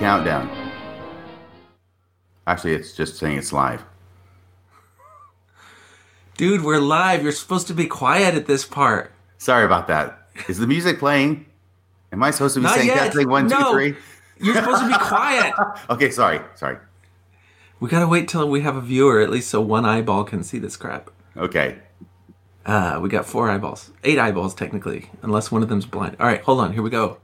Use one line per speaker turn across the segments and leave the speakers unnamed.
countdown. Actually, it's just saying it's live.
Dude, we're live. You're supposed to be quiet at this part.
Sorry about that. Is the music playing? Am I supposed to be
Not
saying
yet.
testing one, two, three?
You're supposed to be quiet.
Okay, sorry, sorry.
We gotta wait till we have a viewer, at least so one eyeball can see this crap.
Okay.
Uh, we got four eyeballs. Eight eyeballs, technically, unless one of them's blind. All right, hold on. Here we go.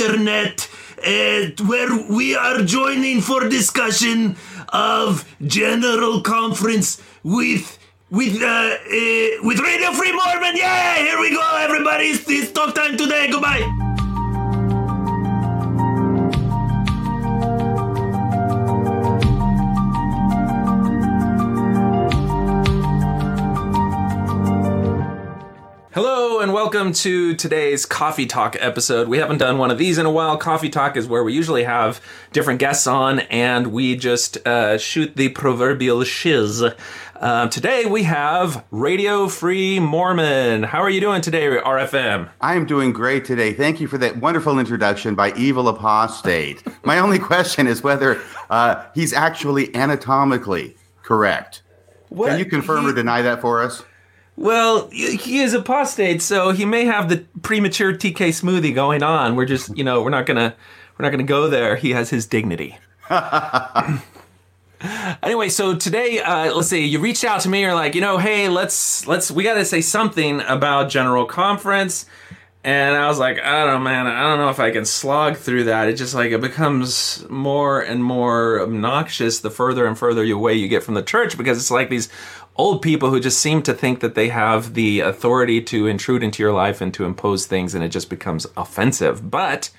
Internet, uh, where we are joining for discussion of General Conference with. With uh, uh with Radio Free Mormon, yeah! Here we go, everybody. It's, it's talk time today. Goodbye.
Hello and welcome to today's Coffee Talk episode. We haven't done one of these in a while. Coffee Talk is where we usually have different guests on and we just uh, shoot the proverbial shiz. Uh, today we have Radio Free Mormon. How are you doing today, RFM?
I am doing great today. Thank you for that wonderful introduction by Evil Apostate. My only question is whether uh, he's actually anatomically correct.
What?
Can you confirm or deny that for us?
Well, he is apostate, so he may have the premature TK smoothie going on. We're just, you know, we're not gonna, we're not gonna go there. He has his dignity. anyway, so today, uh, let's see. You reached out to me. You're like, you know, hey, let's, let's, we got to say something about General Conference. And I was like, I don't know, man. I don't know if I can slog through that. It just like it becomes more and more obnoxious the further and further away you get from the church because it's like these old people who just seem to think that they have the authority to intrude into your life and to impose things, and it just becomes offensive. But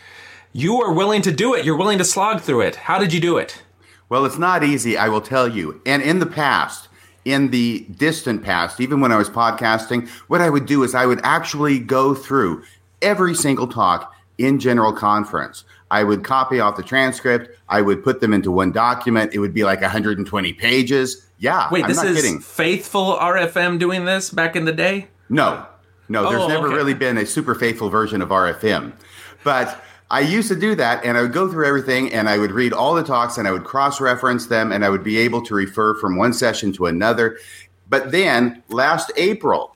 you are willing to do it. You're willing to slog through it. How did you do it?
Well, it's not easy, I will tell you. And in the past, in the distant past, even when I was podcasting, what I would do is I would actually go through every single talk in general conference. I would copy off the transcript. I would put them into one document. It would be like 120 pages. Yeah.
Wait,
I'm
this
not
is
kidding.
faithful RFM doing this back in the day?
No, no, there's
Oh,
never
okay.
really been a super faithful version of RFM. But I used to do that and I would go through everything and I would read all the talks and I would cross reference them and I would be able to refer from one session to another. But then last April,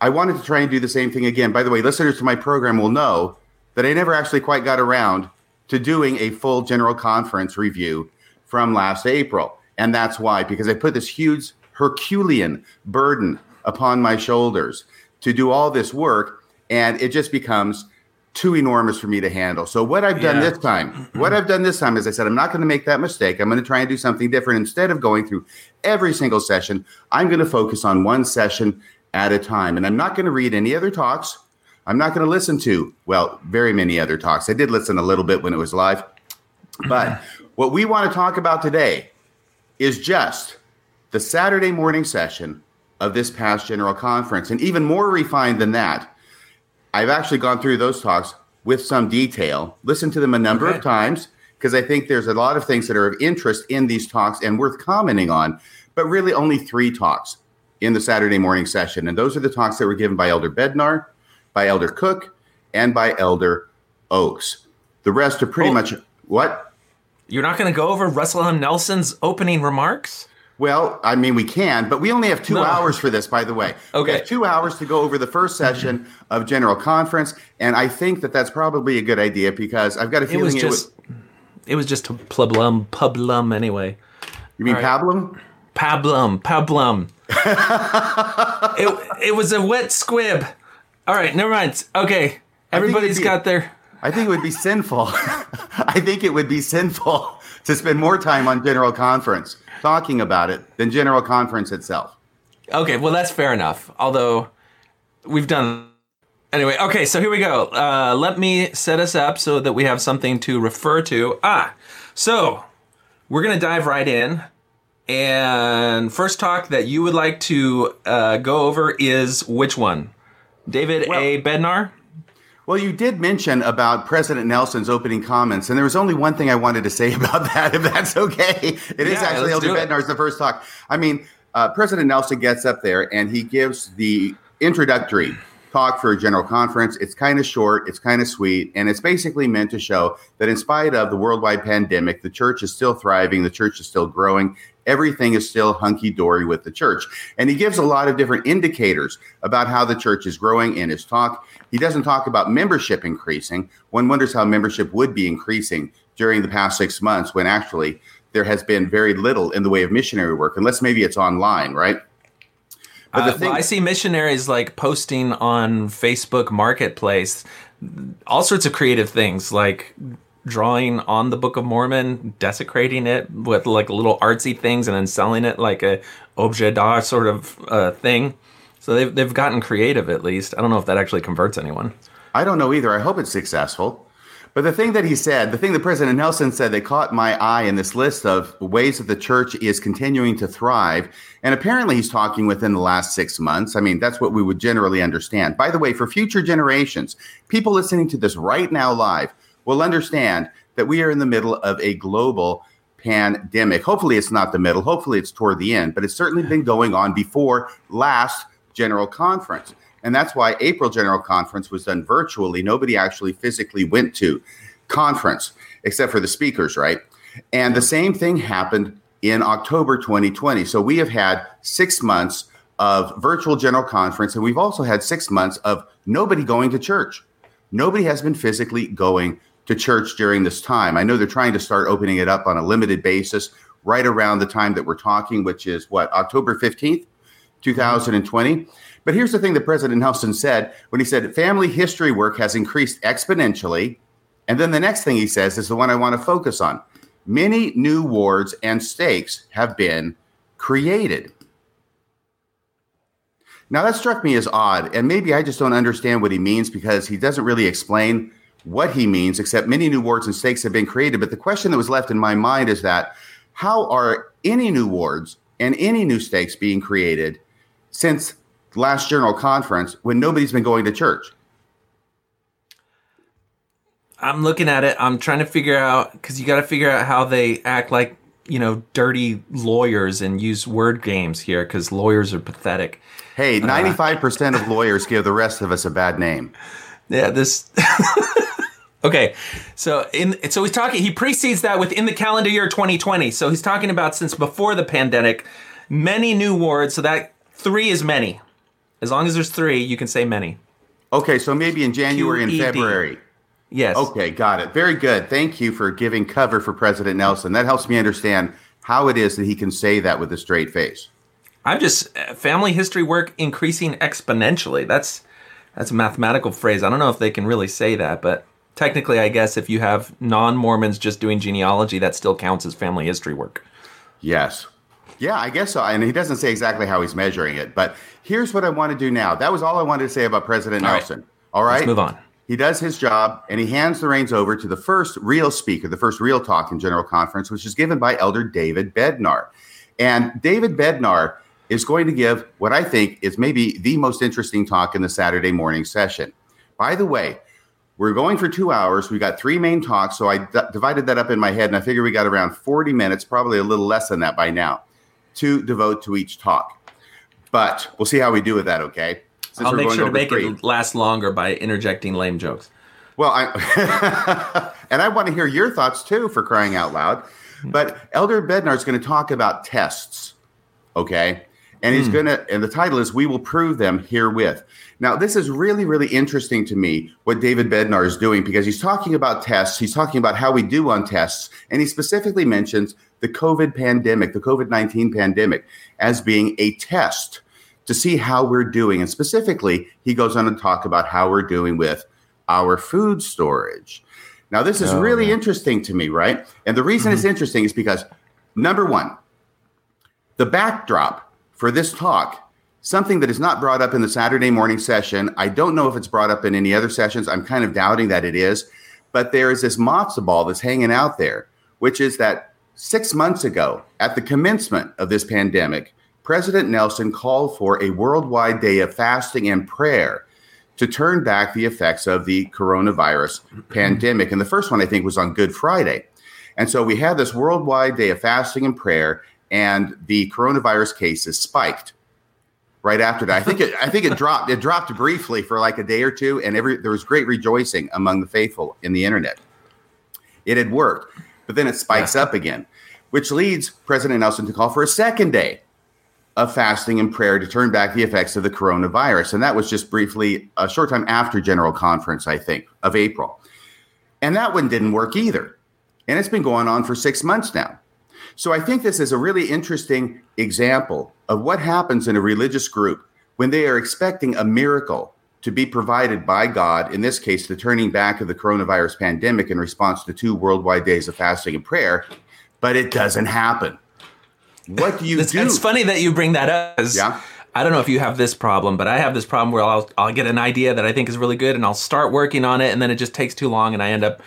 I wanted to try and do the same thing again. By the way, listeners to my program will know that I never actually quite got around to doing a full general conference review from last April. And that's why, because I put this huge Herculean burden upon my shoulders to do all this work, and it just becomes too enormous for me to handle. So what I've done
Yeah.
this time, what I've done this time is I said I'm not going to make that mistake. I'm going to try and do something different. Instead of going through every single session, I'm going to focus on one session at a time. And I'm not going to read any other talks. I'm not going to listen to, well, very many other talks. I did listen a little bit when it was live. But what we want to talk about today is just the Saturday morning session of this past general conference. And even more refined than that, I've actually gone through those talks with some detail, listened to them a number
Okay.
of times, because I think there's a lot of things that are of interest in these talks and worth commenting on, but really only three talks in the Saturday morning session. And those are the talks that were given by Elder Bednar, by Elder Cook, and by Elder Oaks. The rest are pretty
Oh.
much what?
You're not going to go over Russell M. Nelson's opening remarks?
Well, I mean, we can, but we only have two
No.
hours for this, by the way. We
Okay.
have two hours to go over the first session of General Conference. And I think that that's probably a good idea because I've got a feeling It
was
it
just, it was just a plublum, publum anyway.
You mean
right.
pablum?
Pablum, pablum. it, it was a wet squib. All right, never mind. Okay, Everybody's got their.
I think it would be sinful. I think it would be sinful to spend more time on General Conference talking about it than General Conference itself.
Okay, well that's fair enough. Although we've done anyway. Okay, so here we go. Uh, let me set us up so that we have something to refer to. Ah, so we're gonna dive right in. And first talk that you would like to uh, go over is which one? David
Well-
A. Bednar.
Well, you did mention about President Nelson's opening comments, and there was only one thing I wanted to say about that, if that's okay. It is
Yeah,
actually
let's
Elder. Bednar's the first talk. I mean, uh, President Nelson gets up there and he gives the introductory talk for a general conference. It's kind of short, it's kind of sweet, and it's basically meant to show that in spite of the worldwide pandemic, the church is still thriving, the church is still growing. Everything is still hunky dory with the church. And he gives a lot of different indicators about how the church is growing in his talk. He doesn't talk about membership increasing. One wonders how membership would be increasing during the past six months when actually there has been very little in the way of missionary work, unless maybe it's online, right? But the
Uh,
thing,
well, I see missionaries like posting on Facebook Marketplace all sorts of creative things, like drawing on the Book of Mormon, desecrating it with like little artsy things, and then selling it like a objet d'art sort of uh, thing. So they've they've gotten creative at least. I don't know if that actually converts anyone.
I don't know either. I hope it's successful. But the thing that he said, the thing that President Nelson said that caught my eye in this list of ways that the church is continuing to thrive, and apparently he's talking within the last six months. I mean, that's what we would generally understand. By the way, for future generations, people listening to this right now live will understand that we are in the middle of a global pandemic. Hopefully, it's not the middle. Hopefully, it's toward the end, but it's certainly been going on before last General Conference. And that's why April General Conference was done virtually. Nobody actually physically went to conference except for the speakers, right? And the same thing happened in October 2020. So we have had six months of virtual general conference, and we've also had six months of nobody going to church. Nobody has been physically going to church during this time. I know they're trying to start opening it up on a limited basis right around the time that we're talking, which is what, October 15th, 2020. But here's the thing that President Nelson said when he said family history work has increased exponentially. And then the next thing he says is the one I want to focus on. Many new wards and stakes have been created. Now, that struck me as odd, and maybe I just don't understand what he means because he doesn't really explain what he means, except many new wards and stakes have been created. But the question that was left in my mind is that how are any new wards and any new stakes being created since last general conference when nobody's been going to church?
I'm looking at it. I'm trying to figure out because you got to figure out how they act like you know dirty lawyers and use word games here because lawyers are pathetic.
Hey, uh, 95% of lawyers give the rest of us a bad name.
Yeah, this. okay, so in so he's talking. He precedes that within the calendar year 2020. So he's talking about since before the pandemic, many new wards. So that three is many. As long as there's three, you can say many.
Okay, so maybe in January and February.
Yes.
Okay, got it. Very good. Thank you for giving cover for President Nelson. That helps me understand how it is that he can say that with a straight face.
I'm just family history work increasing exponentially. That's that's a mathematical phrase. I don't know if they can really say that, but technically, I guess if you have non-Mormons just doing genealogy, that still counts as family history work.
Yes. Yeah, I guess so. And he doesn't say exactly how he's measuring it, but here's what I want to do now. That was all I wanted to say about President
All right.
Nelson. All right.
Let's move on.
He does his job and he hands the reins over to the first real speaker, the first real talk in General Conference, which is given by Elder David Bednar. And David Bednar is going to give what I think is maybe the most interesting talk in the Saturday morning session. By the way, we're going for two hours. We got three main talks. So I d- divided that up in my head and I figure we got around 40 minutes, probably a little less than that by now, to devote to each talk. But we'll see how we do with that, okay? Since
I'll make
going
sure to make
three.
it last longer by interjecting lame jokes.
Well, I and I want to hear your thoughts too, for crying out loud. Hmm. But Elder Bednar is going to talk about tests, okay? And he's hmm. going to, and the title is "We Will Prove Them Herewith." Now, this is really, really interesting to me what David Bednar is doing because he's talking about tests. He's talking about how we do on tests, and he specifically mentions the COVID pandemic, the COVID nineteen pandemic, as being a test to see how we're doing. And specifically, he goes on to talk about how we're doing with our food storage. Now, this is
Oh,
really
yeah.
interesting to me, right? And the reason it's mm-hmm. interesting is because number one, The backdrop for this talk, something that is not brought up in the Saturday morning session. I don't know if it's brought up in any other sessions. I'm kind of doubting that it is, but there is this matzo ball that's hanging out there, which is that six months ago, at the commencement of this pandemic, President Nelson called for a worldwide day of fasting and prayer to turn back the effects of the coronavirus pandemic. And the first one, I think, was on Good Friday. And so we had this worldwide day of fasting and prayer, and the coronavirus cases spiked right after that. I think it I think it dropped. It dropped briefly for like a day or two, and every there was great rejoicing among the faithful in the internet. It had worked, but then it spikes yeah. up again, which leads President Nelson to call for a second day of fasting and prayer to turn back the effects of the coronavirus. And that was just briefly a short time after General Conference, I think, of April. And that one didn't work either. And it's been going on for six months now. So I think this is a really interesting example of what happens in a religious group when they are expecting a miracle to be provided by God, in this case, the turning back of the coronavirus pandemic in response to two worldwide days of fasting and prayer, but it doesn't happen. What do you
it's,
do?
It's funny that you bring that up. Yeah. I don't know if you have this problem, but I have this problem where I'll I'll get an idea that I think is really good and I'll start working on it and then it just takes too long and I end up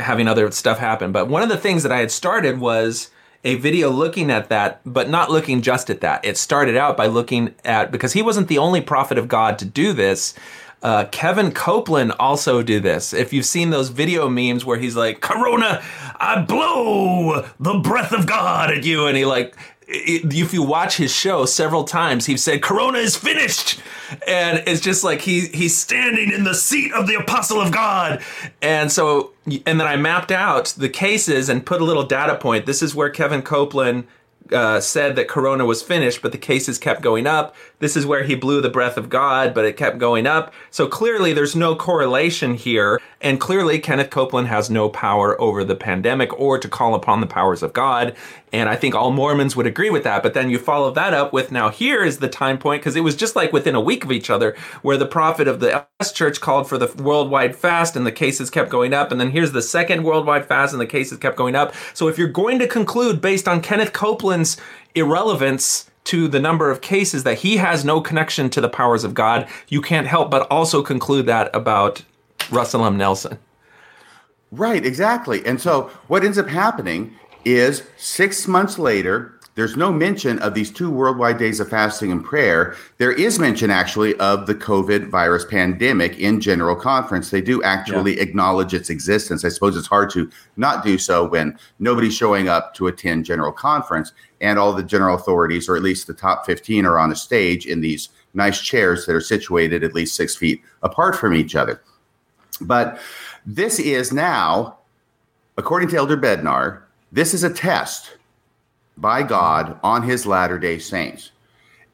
having other stuff happen. But one of the things that I had started was a video looking at that, but not looking just at that. It started out by looking at because he wasn't the only prophet of God to do this. Uh, Kevin Copeland also do this. If you've seen those video memes where he's like, "Corona, I blow the breath of God at you," and he like if you watch his show several times, he's said, Corona is finished. And it's just like he he's standing in the seat of the apostle of God. And so and then I mapped out the cases and put a little data point. This is where Kevin Copeland uh, said that Corona was finished, but the cases kept going up. This is where he blew the breath of God, but it kept going up. So clearly, there's no correlation here. And clearly, Kenneth Copeland has no power over the pandemic or to call upon the powers of God. And I think all Mormons would agree with that. But then you follow that up with now here is the time point, because it was just like within a week of each other, where the prophet of the S church called for the worldwide fast and the cases kept going up. And then here's the second worldwide fast and the cases kept going up. So if you're going to conclude based on Kenneth Copeland's irrelevance to the number of cases that he has no connection to the powers of God, you can't help but also conclude that about Russell M. Nelson.
Right, exactly. And so what ends up happening is six months later, there's no mention of these two worldwide days of fasting and prayer. There is mention actually of the COVID virus pandemic in General Conference. They do actually yeah. acknowledge its existence. I suppose it's hard to not do so when nobody's showing up to attend General Conference and all the general authorities, or at least the top 15, are on a stage in these nice chairs that are situated at least six feet apart from each other. But this is now, according to Elder Bednar, this is a test by God on his latter day saints.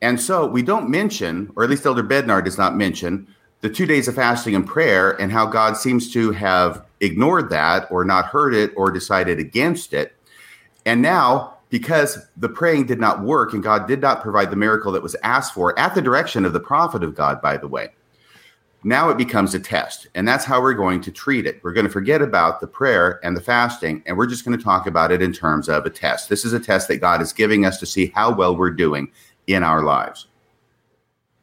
And so we don't mention, or at least Elder Bednar does not mention, the two days of fasting and prayer and how God seems to have ignored that or not heard it or decided against it. And now, because the praying did not work and God did not provide the miracle that was asked for at the direction of the prophet of God, by the way, now it becomes a test. And that's how we're going to treat it. We're going to forget about the prayer and the fasting, and we're just going to talk about it in terms of a test. This is a test that God is giving us to see how well we're doing in our lives.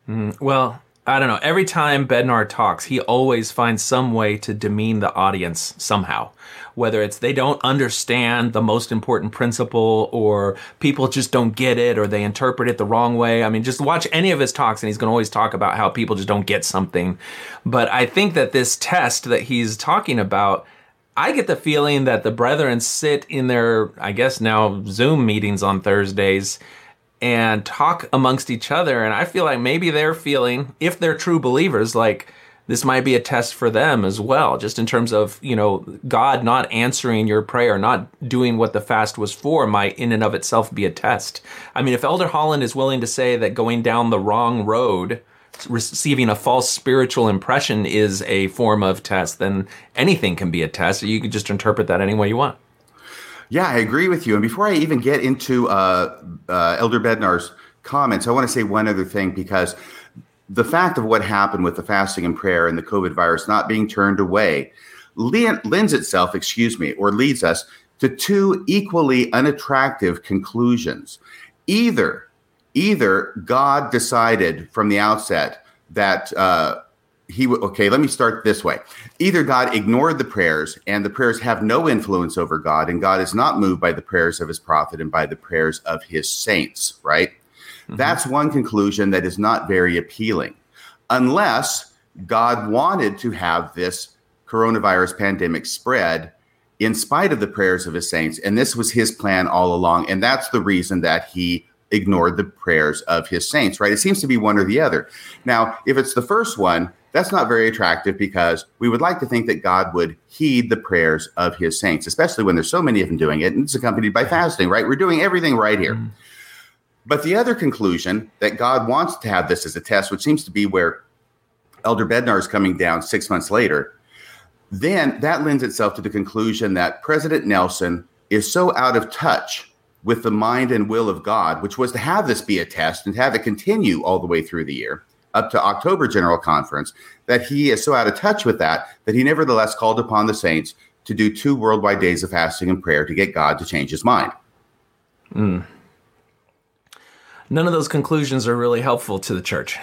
Mm, well, I don't know. Every time Bednar talks, he always finds some way to demean the audience somehow. Whether it's they don't understand the most important principle, or people just don't get it, or they interpret it the wrong way. I mean, just watch any of his talks, and he's going to always talk about how people just don't get something. But I think that this test that he's talking about, I get the feeling that the brethren sit in their, I guess now, Zoom meetings on Thursdays and talk amongst each other. And I feel like maybe they're feeling, if they're true believers, like this might be a test for them as well, just in terms of, you know, God not answering your prayer, not doing what the fast was for, might in and of itself be a test. I mean, if Elder Holland is willing to say that going down the wrong road, receiving a false spiritual impression is a form of test, then anything can be a test. You can just interpret that any way you want.
Yeah, I agree with you. And before I even get into uh, uh, Elder Bednar's comments, I want to say one other thing because the fact of what happened with the fasting and prayer and the COVID virus not being turned away lends itself, excuse me, or leads us to two equally unattractive conclusions. either either God decided from the outset that uh, he would okay let me start this way. Either god ignored the prayers and the prayers have no influence over god and god is not moved by the prayers of his prophet and by the prayers of his saints right? Mm-hmm. that's one conclusion that is not very appealing. Unless god wanted to have this coronavirus pandemic spread in spite of the prayers of his saints and this was his plan all along and that's the reason that he ignored the prayers of his saints right? It seems to be one or the other. Now if it's the first one that's not very attractive because we would like to think that God would heed the prayers of his saints, especially when there's so many of them doing it and it's accompanied by fasting, right? We're doing everything right here. Mm. But the other conclusion that God wants to have this as a test, which seems to be where Elder Bednar is coming down six months later, then that lends itself to the conclusion that President Nelson is so out of touch with the mind and will of God, which was to have this be a test and have it continue all the way through the year up to October General Conference that he is so out of touch with that that he nevertheless called upon the saints to do two worldwide days of fasting and prayer to get God to change his mind.
Mm. None of those conclusions are really helpful to the church.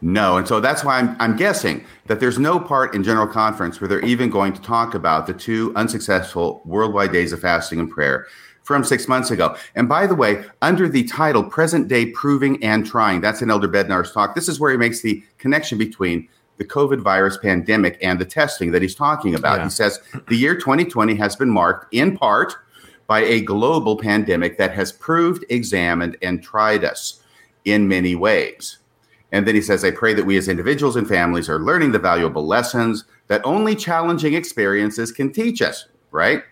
No, and so that's why I'm, I'm guessing that there's no part in General Conference where they're even going to talk about the two unsuccessful worldwide days of fasting and prayer from six months ago. And by the way, under the title Present Day Proving and Trying, that's in Elder Bednar's talk. This is where he makes the connection between the COVID virus pandemic and the testing that he's talking about. Yeah. He says the year 2020 has been marked in part by a global pandemic that has proved, examined, and tried us in many ways. And then he says, I pray that we as individuals and families are learning the valuable lessons that only challenging experiences can teach us, right?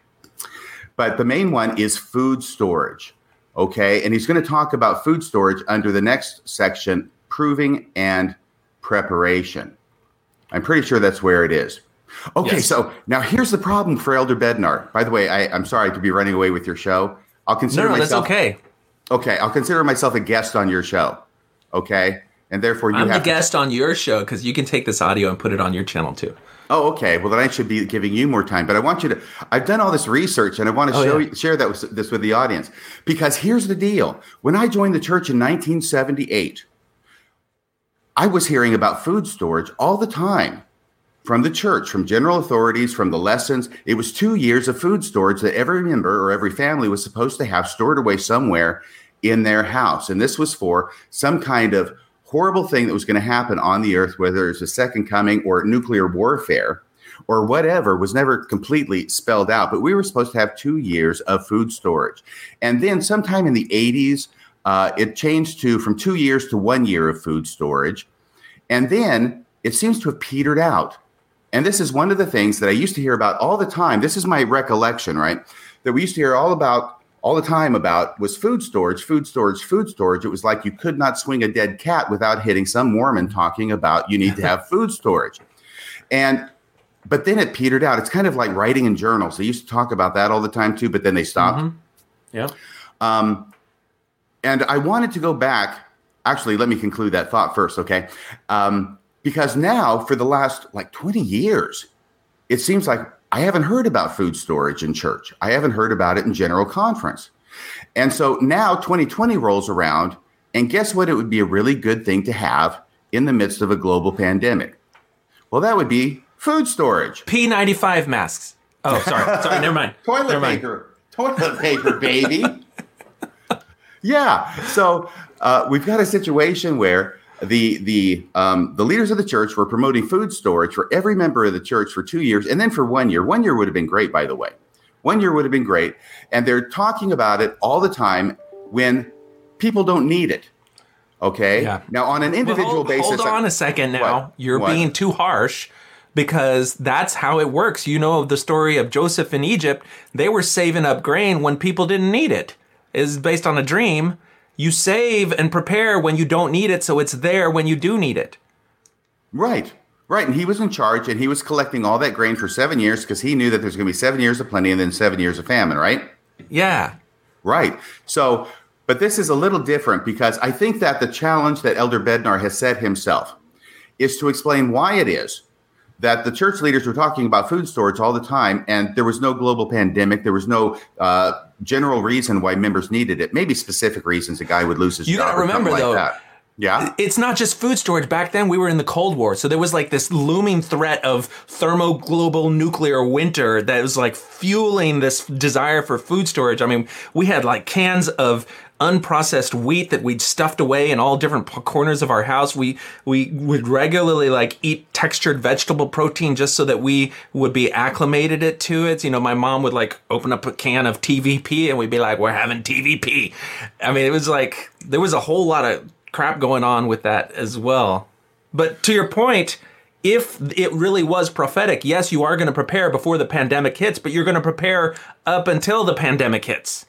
But the main one is food storage. Okay. And he's going to talk about food storage under the next section proving and preparation. I'm pretty sure that's where it is. Okay, yes. so now here's the problem for Elder Bednar. By the way, I, am sorry to be running away with your show. I'll consider
no, no,
myself
that's okay.
Okay, I'll consider myself a guest on your show. Okay, and therefore you
I'm
have
the guest on your show because you can take this audio and put it on your channel too.
Oh, okay. Well, then I should be giving you more time. But I want you to. I've done all this research, and I want to oh, show yeah. share that with, this with the audience because here's the deal. When I joined the church in 1978, I was hearing about food storage all the time from the church, from general authorities, from the lessons. It was two years of food storage that every member or every family was supposed to have stored away somewhere in their house, and this was for some kind of horrible thing that was going to happen on the earth, whether it's a second coming or nuclear warfare or whatever, was never completely spelled out. But we were supposed to have two years of food storage. And then sometime in the 80s, uh, it changed to from two years to one year of food storage. And then it seems to have petered out. And this is one of the things that I used to hear about all the time. This is my recollection, right? That we used to hear all about all the time about was food storage, food storage, food storage. It was like you could not swing a dead cat without hitting some Mormon talking about you need to have food storage. And but then it petered out. It's kind of like writing in journals. They used to talk about that all the time too, but then they stopped. Mm-hmm.
Yeah. Um,
and I wanted to go back. Actually, let me conclude that thought first, okay? Um, because now, for the last like 20 years, it seems like I haven't heard about food storage in church. I haven't heard about it in general conference. And so now 2020 rolls around, and guess what? It would be a really good thing to have in the midst of a global pandemic. Well, that would be food storage.
P95 masks. Oh, sorry. Sorry, never mind.
Toilet
never
mind. paper. Toilet paper, baby. yeah. So uh, we've got a situation where the the um, the leaders of the church were promoting food storage for every member of the church for two years, and then for one year. One year would have been great, by the way. One year would have been great, and they're talking about it all the time when people don't need it. Okay. Yeah. Now, on an individual hold,
basis,
hold
on a second. Now what? you're what? being too harsh because that's how it works. You know the story of Joseph in Egypt. They were saving up grain when people didn't need it. Is based on a dream you save and prepare when you don't need it, so it's there when you do need it.
Right. Right. And he was in charge and he was collecting all that grain for seven years because he knew that there's going to be seven years of plenty and then seven years of famine, right?
Yeah.
Right. So, but this is a little different because I think that the challenge that Elder Bednar has set himself is to explain why it is that the church leaders were talking about food storage all the time, and there was no global pandemic. There was no uh, general reason why members needed it. Maybe specific reasons a guy would lose his
You
job.
gotta
something
remember,
like
though,
that. Yeah.
it's not just food storage. Back then, we were in the Cold War, so there was like this looming threat of thermoglobal nuclear winter that was like fueling this desire for food storage. I mean, we had like cans of unprocessed wheat that we'd stuffed away in all different corners of our house. We we would regularly like eat textured vegetable protein just so that we would be acclimated it to it. You know, my mom would like open up a can of TVP and we'd be like, "We're having TVP." I mean, it was like there was a whole lot of crap going on with that as well. But to your point, if it really was prophetic, yes, you are going to prepare before the pandemic hits, but you're going to prepare up until the pandemic hits.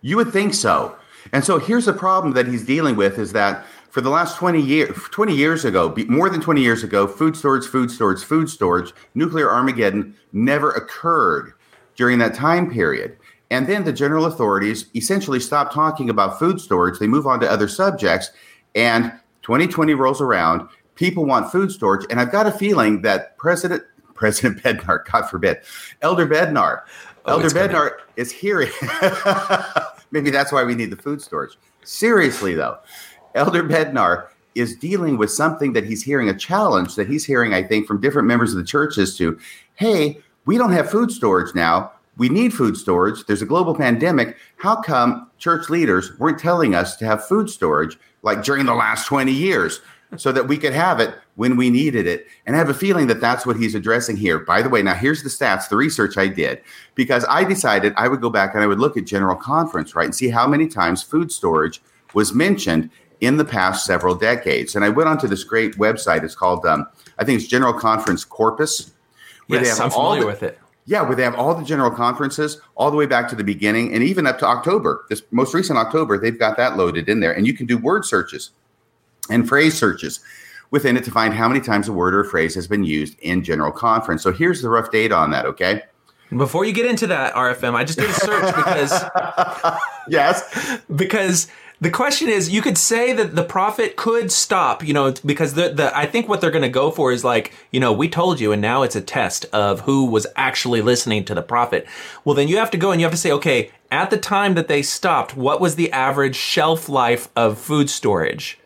You would think so. And so here's the problem that he's dealing with is that for the last 20 years 20 years ago, more than 20 years ago, food storage, food storage, food storage, nuclear Armageddon never occurred during that time period. And then the general authorities essentially stop talking about food storage. They move on to other subjects and 2020 rolls around, people want food storage and I've got a feeling that President President Bednar, God forbid, Elder Bednar,
Oh,
Elder
it's coming.
Bednar is hearing Maybe that's why we need the food storage. Seriously, though, Elder Bednar is dealing with something that he's hearing a challenge that he's hearing, I think, from different members of the churches to, hey, we don't have food storage now. We need food storage. There's a global pandemic. How come church leaders weren't telling us to have food storage like during the last 20 years so that we could have it when we needed it? And I have a feeling that that's what he's addressing here. By the way, now here's the stats, the research I did, because I decided I would go back and I would look at General Conference, right, and see how many times food storage was mentioned in the past several decades. And I went onto this great website. It's called, um, I think it's General Conference Corpus. where they
Yes,
have
I'm
all
familiar
the-
with it.
yeah, where they have all the general conferences all the way back to the beginning and even up to October. This most recent October, they've got that loaded in there. And you can do word searches and phrase searches within it to find how many times a word or a phrase has been used in general conference. So here's the rough data on that, okay?
Before you get into that, RFM, I just did a search because
Yes.
because the question is you could say that the prophet could stop you know because the, the i think what they're going to go for is like you know we told you and now it's a test of who was actually listening to the prophet well then you have to go and you have to say okay at the time that they stopped what was the average shelf life of food storage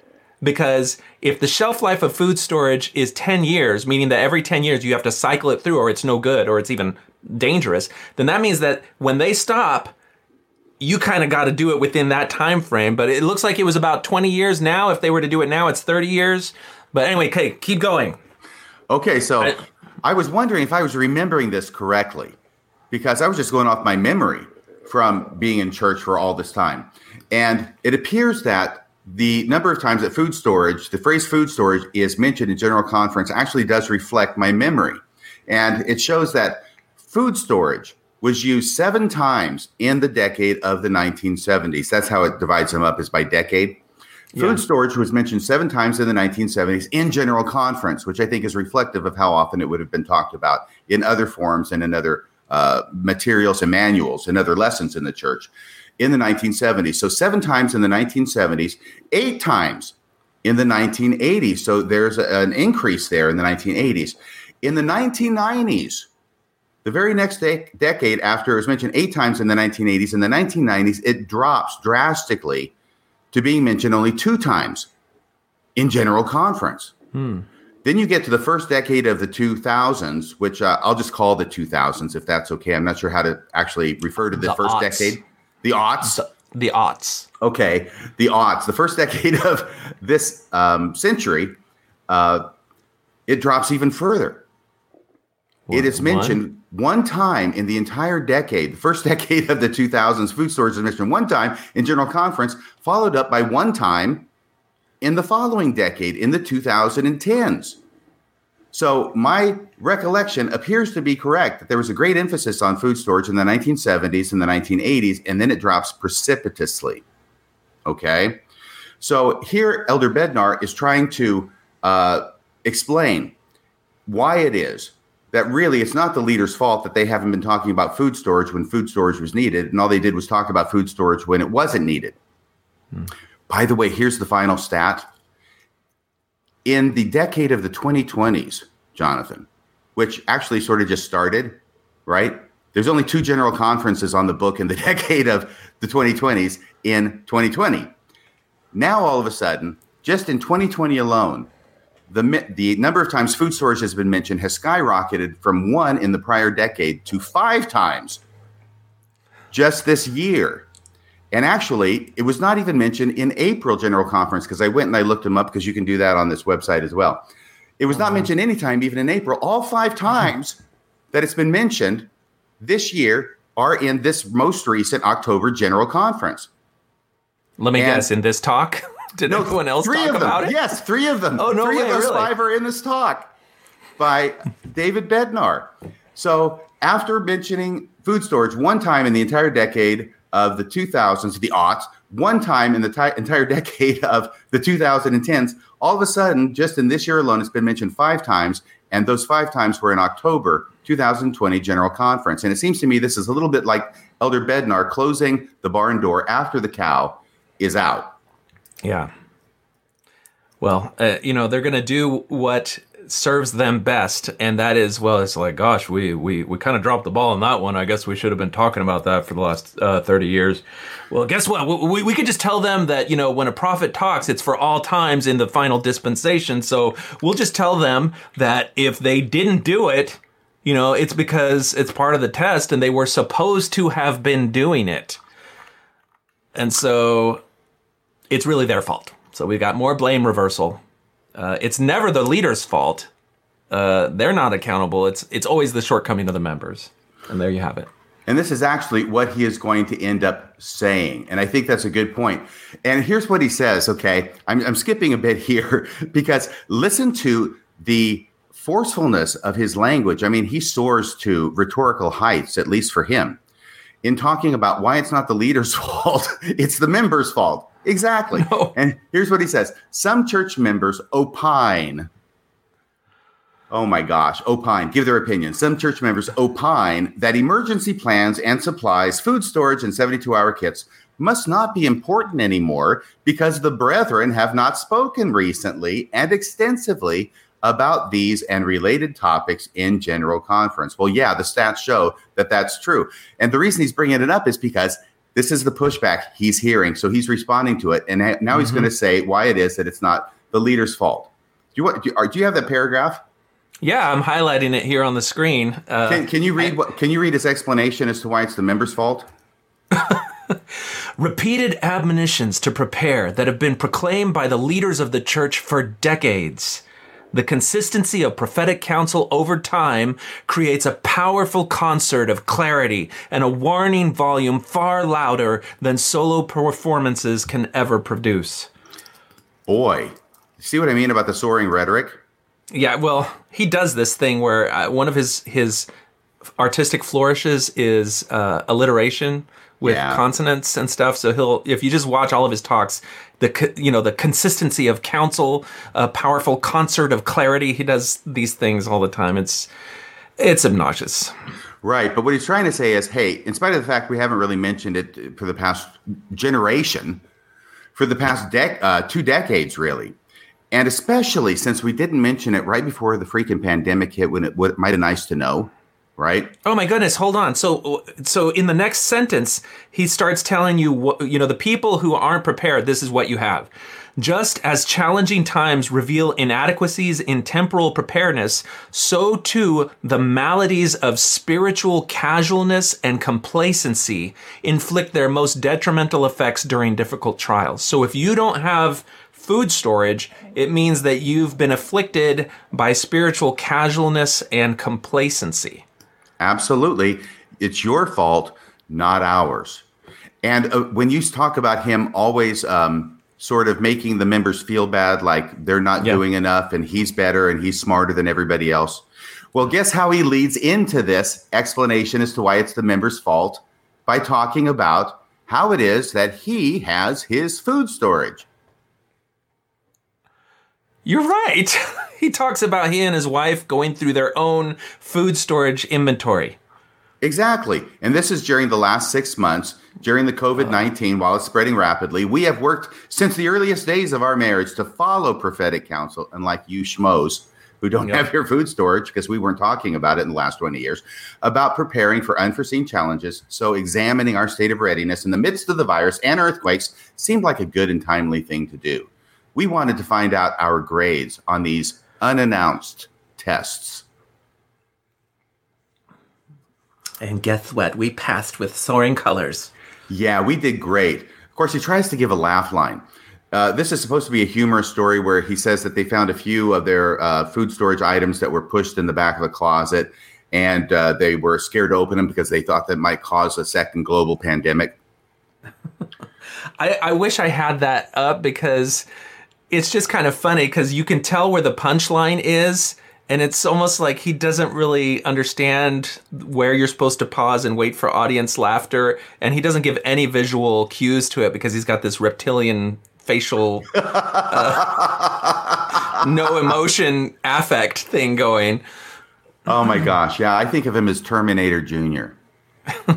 because if the shelf life of food storage is 10 years meaning that every 10 years you have to cycle it through or it's no good or it's even dangerous then that means that when they stop you kind of got to do it within that time frame but it looks like it was about 20 years now. If they were to do it now it's 30 years. But anyway okay keep going.
Okay, so
I-
I, was wondering if I was remembering this correctly because I was just going off my memory from being in church for all this time. And it appears that the number of times that food storage, the phrase food storage is mentioned in general conference actually does reflect my memory. And it shows that food storage was used seven times in the decade of the 1970s. That's how it divides them up is by decade. Food storage was mentioned seven times in the 1970s in general conference, which I think is reflective of how often it would have been talked about in other forms and in other uh, materials and manuals and other lessons in the church in the 1970s. So, seven times in the 1970s, eight times in the 1980s. So, there's a- an increase there in the 1980s. In the 1990s, the very next de- decade after it was mentioned eight times in the 1980s, in the 1990s, it drops drastically to being mentioned only two times in general conference. Then you get to the first decade of the 2000s, which uh, I'll just call the 2000s if that's okay. I'm not sure how to actually refer to the,
The
first
aughts.
decade. The aughts.
the aughts
Okay, the aughts, the first decade of this um, century, uh, it drops even further. it is
One?
mentioned one time in the entire decade, the first decade of the 2000s, food storage is mentioned one time in general conference, followed up by one time in the following decade, in the 2010s. So my recollection appears to be correct that there was a great emphasis on food storage in the 1970s and the 1980s, and then it drops precipitously. Okay. So here, Elder Bednar is trying to uh, explain why it is that really it's not the leader's fault that they haven't been talking about food storage when food storage was needed, and all they did was talk about food storage when it wasn't needed. By the way, here's the final stat. In the decade of the 2020s, Jonathan, which actually sort of just started, right? There's only two general conferences on the book in the decade of the 2020s in 2020. Now, all of a sudden, just in 2020 alone, the, the number of times food storage has been mentioned has skyrocketed from one in the prior decade to five times just this year. And actually, it was not even mentioned in April General Conference because I went and I looked them up because you can do that on this website as well. It was not uh-huh. mentioned anytime, even in April. All five times that it's been mentioned this year are in this most recent October General Conference.
Let me and guess, in this talk? Did no, anyone else
three
talk
of them.
about it?
Yes, three of them.
Oh, no
Three
way,
of those
really?
five are in this talk by David Bednar. So after mentioning food storage one time in the entire decade of the 2000s, the aughts, one time in the t- entire decade of the 2010s, all of a sudden, just in this year alone, it's been mentioned five times. And those five times were in October 2020 General Conference. And it seems to me this is a little bit like Elder Bednar closing the barn door after the cow is out.
Yeah. Well, uh, you know, they're going to do what serves them best and that is well it's like gosh we we, we kind of dropped the ball on that one. I guess we should have been talking about that for the last uh, 30 years. Well guess what? We, we could just tell them that you know when a prophet talks it's for all times in the final dispensation. So we'll just tell them that if they didn't do it you know it's because it's part of the test and they were supposed to have been doing it. And so it's really their fault. So we've got more blame reversal. Uh, it's never the leader's fault. Uh, they're not accountable. It's it's always the shortcoming of the members. And there you have it.
And this is actually what he is going to end up saying. And I think that's a good point. And here's what he says. Okay. I'm, I'm skipping a bit here because listen to the forcefulness of his language. I mean, he soars to rhetorical heights, at least for him, in talking about why it's not the leader's fault, it's the members' fault. Exactly. No. And here's what he says Some church members opine. Oh my gosh, opine, give their opinion. Some church members opine that emergency plans and supplies, food storage, and 72 hour kits must not be important anymore because the brethren have not spoken recently and extensively about these and related topics in general conference. Well, yeah, the stats show that that's true. And the reason he's bringing it up is because this is the pushback he's hearing. So he's responding to it. And now mm-hmm. he's going to say why it is that it's not the leader's fault. Do you, do you, do you have that paragraph?
Yeah, I'm highlighting it here on the screen.
Uh, can, can, you read what? Can you read his explanation as to why it's the member's fault?
Repeated admonitions to prepare that have been proclaimed by the leaders of the church for decades the consistency of prophetic counsel over time creates a powerful concert of clarity and a warning volume far louder than solo performances can ever produce.
Boy, see what I mean about the soaring rhetoric?
Yeah, well, he does this thing where uh, one of his his artistic flourishes is uh, alliteration with yeah. consonants and stuff. So he'll, if you just watch all of his talks, the you know the consistency of counsel, a powerful concert of clarity. He does these things all the time. It's it's obnoxious.
Right, but what he's trying to say is, hey, in spite of the fact we haven't really mentioned it for the past generation, for the past dec- uh, two decades, really, and especially since we didn't mention it right before the freaking pandemic hit, when it, what might have nice to know right?
Oh my goodness, hold on. So so in the next sentence, he starts telling you what you know, the people who aren't prepared, this is what you have. Just as challenging times reveal inadequacies in temporal preparedness, so too the maladies of spiritual casualness and complacency inflict their most detrimental effects during difficult trials. So if you don't have food storage, it means that you've been afflicted by spiritual casualness and complacency.
Absolutely. It's your fault, not ours. And uh, when you talk about him always um, sort of making the members feel bad, like they're not yeah. doing enough and he's better and he's smarter than everybody else. Well, guess how he leads into this explanation as to why it's the members' fault by talking about how it is that he has his food storage.
You're right. he talks about he and his wife going through their own food storage inventory.
Exactly. And this is during the last six months, during the COVID 19, while it's spreading rapidly. We have worked since the earliest days of our marriage to follow prophetic counsel, unlike you schmoes who don't
Yep.
have your food storage because we weren't talking about it in the last 20 years about preparing for unforeseen challenges. So, examining our state of readiness in the midst of the virus and earthquakes seemed like a good and timely thing to do. We wanted to find out our grades on these unannounced tests.
And guess what? We passed with soaring colors.
Yeah, we did great. Of course, he tries to give a laugh line. Uh, this is supposed to be a humorous story where he says that they found a few of their uh, food storage items that were pushed in the back of a closet and uh, they were scared to open them because they thought that might cause a second global pandemic.
I, I wish I had that up because it's just kind of funny because you can tell where the punchline is, and it's almost like he doesn't really understand where you're supposed to pause and wait for audience laughter, and he doesn't give any visual cues to it because he's got this reptilian facial, uh, no emotion affect thing going.
Oh my gosh. Yeah, I think of him as Terminator Jr.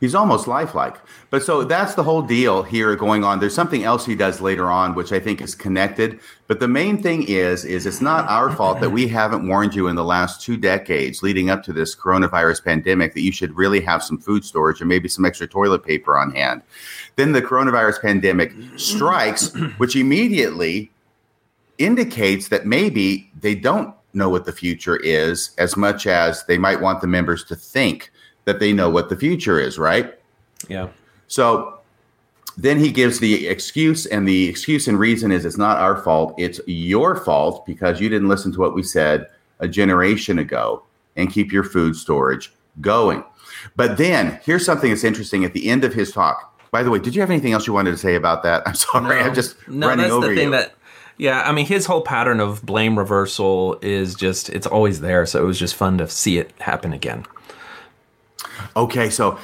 He's almost lifelike. But so that's the whole deal here going on. There's something else he does later on, which I think is connected. But the main thing is, is it's not our fault that we haven't warned you in the last two decades leading up to this coronavirus pandemic that you should really have some food storage and maybe some extra toilet paper on hand. Then the coronavirus pandemic strikes, which immediately indicates that maybe they don't know what the future is as much as they might want the members to think that they know what the future is, right?
Yeah.
So then he gives the excuse, and the excuse and reason is it's not our fault, it's your fault because you didn't listen to what we said a generation ago and keep your food storage going. But then here's something that's interesting at the end of his talk. By the way, did you have anything else you wanted to say about that? I'm sorry, I'm just
no,
running
that's
over
the thing
you.
that yeah i mean his whole pattern of blame reversal is just it's always there so it was just fun to see it happen again
Okay, so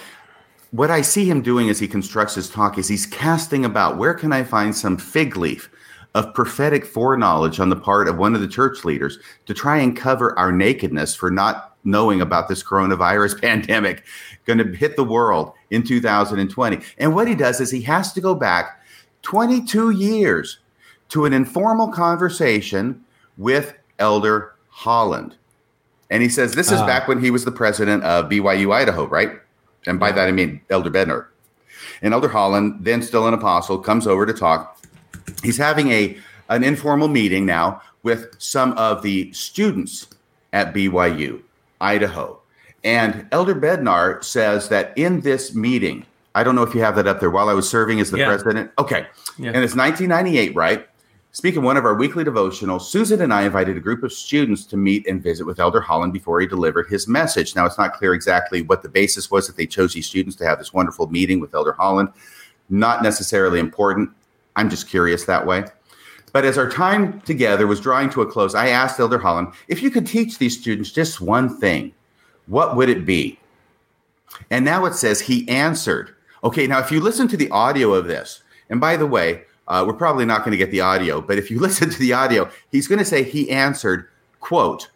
what I see him doing as he constructs his talk is he's casting about where can I find some fig leaf of prophetic foreknowledge on the part of one of the church leaders to try and cover our nakedness for not knowing about this coronavirus pandemic going to hit the world in 2020. And what he does is he has to go back 22 years to an informal conversation with Elder Holland. And he says this is
Ah.
back when he was the president of BYU Idaho, right? And by that I mean Elder Bednar. And Elder Holland, then still an apostle, comes over to talk. He's having a an informal meeting now with some of the students at BYU Idaho. And Elder Bednar says that in this meeting, I don't know if you have that up there while I was serving as the
Yeah.
president. Okay.
Yeah.
And it's 1998, right? Speaking of one of our weekly devotionals, Susan and I invited a group of students to meet and visit with Elder Holland before he delivered his message. Now, it's not clear exactly what the basis was that they chose these students to have this wonderful meeting with Elder Holland. Not necessarily important. I'm just curious that way. But as our time together was drawing to a close, I asked Elder Holland if you could teach these students just one thing, what would it be? And now it says he answered. Okay, now if you listen to the audio of this, and by the way, uh, we're probably not going to get the audio, but if you listen to the audio, he's going to say he answered, quote.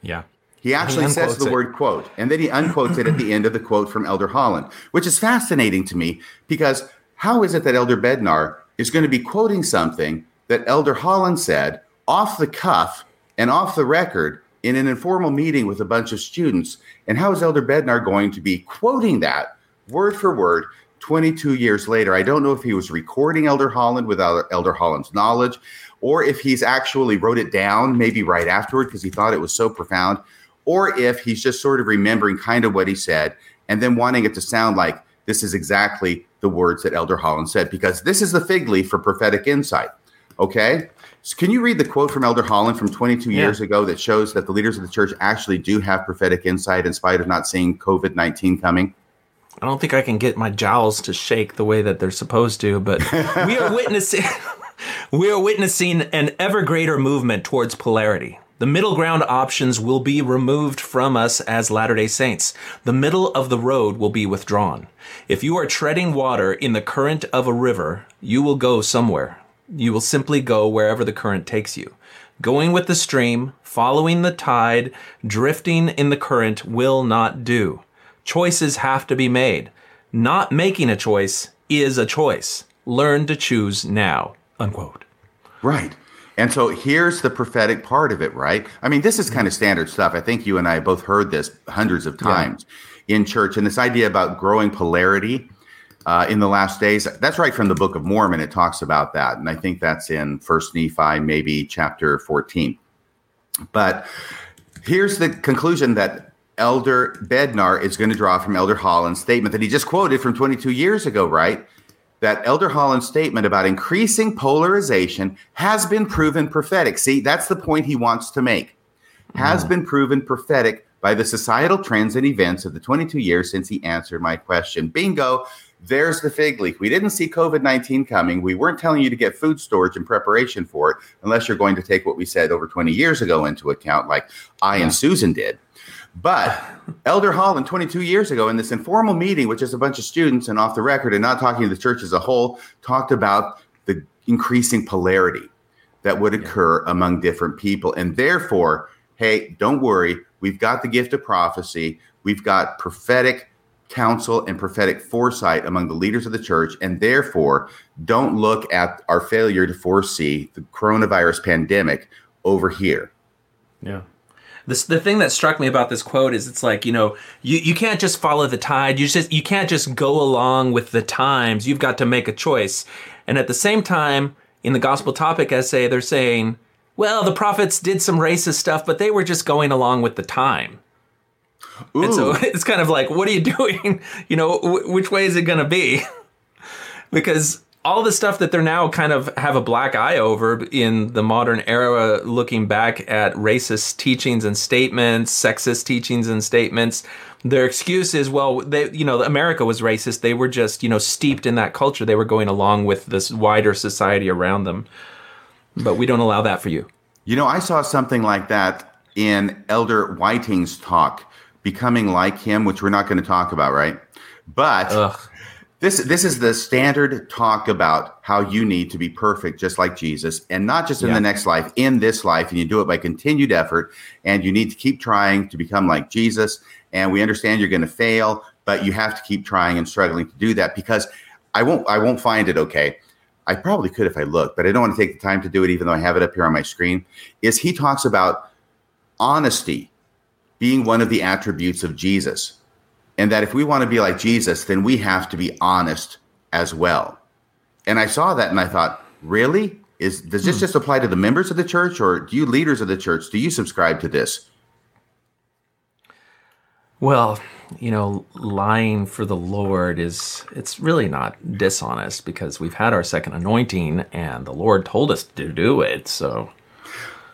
yeah
He actually says the
it.
word quote, and then he unquotes it at the end of the quote from Elder Holland, which is fascinating to me because how is it that Elder Bednar is going to be quoting something that Elder Holland said off the cuff and off the record in an informal meeting with a bunch of students? And how is Elder Bednar going to be quoting that word for word 22 years later? I don't know if he was recording Elder Holland without Elder Holland's knowledge or if he's actually wrote it down maybe right afterward because he thought it was so profound or if he's just sort of remembering kind of what he said and then wanting it to sound like this is exactly the words that Elder Holland said, because this is the fig leaf for prophetic insight. Okay? So can you read the quote from Elder Holland from 22
Yeah.
years ago that shows that the leaders of the church actually do have prophetic insight in spite of not seeing COVID 19 coming?
I don't think I can get my jowls to shake the way that they're supposed to, but we are witnessing we are witnessing an ever greater movement towards polarity. The middle ground options will be removed from us as Latter-day Saints. The middle of the road will be withdrawn. If you are treading water in the current of a river, you will go somewhere. You will simply go wherever the current takes you. Going with the stream, following the tide, drifting in the current will not do. Choices have to be made. Not making a choice is a choice. Learn to choose now. Unquote.
Right. And so here's the prophetic part of it, right? I mean, this is kind of standard stuff. I think you and I both heard this hundreds of times yeah. in church. And this idea about growing polarity uh, in the last days, that's right from the Book of Mormon. It talks about that. And I think that's in First Nephi, maybe chapter 14. But here's the conclusion that Elder Bednar is going to draw from Elder Holland's statement that he just quoted from 22 years ago, right? That Elder Holland's statement about increasing polarization has been proven prophetic. See, that's the point he wants to make. Has mm. been proven prophetic by the societal trends and events of the 22 years since he answered my question. Bingo. There's the fig leaf. We didn't see COVID 19 coming. We weren't telling you to get food storage in preparation for it, unless you're going to take what we said over 20 years ago into account, like I and Susan did. But Elder Holland, 22 years ago, in this informal meeting with just a bunch of students and off the record and not talking to the church as a whole, talked about the increasing polarity that would occur yeah. among different people. And therefore, hey, don't worry. We've got the gift of prophecy. We've got prophetic counsel and prophetic foresight among the leaders of the church. And therefore, don't look at our failure to foresee the coronavirus pandemic over here.
Yeah. This, the thing that struck me about this quote is it's like you know you, you can't just follow the tide you just you can't just go along with the times you've got to make a choice and at the same time in the gospel topic essay they're saying well the prophets did some racist stuff but they were just going along with the time Ooh. And so it's kind of like, what are you doing? You know, w- which way is it going to be? because all the stuff that they're now kind of have a black eye over in the modern era, looking back at racist teachings and statements, sexist teachings and statements, their excuse is, well, they, you know, America was racist. They were just, you know, steeped in that culture. They were going along with this wider society around them. But we don't allow that for you.
You know, I saw something like that in Elder Whiting's talk becoming like him, which we're not going to talk about, right? But Ugh. This this is the standard talk about how you need to be perfect, just like Jesus, and not just in yeah. the next life, in this life, and you do it by continued effort, and you need to keep trying to become like Jesus. And we understand you're going to fail, but you have to keep trying and struggling to do that because I won't I won't find it okay. I probably could if I look, but I don't want to take the time to do it, even though I have it up here on my screen. Is he talks about honesty being one of the attributes of Jesus. And that if we want to be like Jesus, then we have to be honest as well. And I saw that and I thought, really? Is does this hmm. just apply to the members of the church or do you leaders of the church? Do you subscribe to this?
Well, you know, lying for the Lord is it's really not dishonest because we've had our second anointing and the Lord told us to do it. So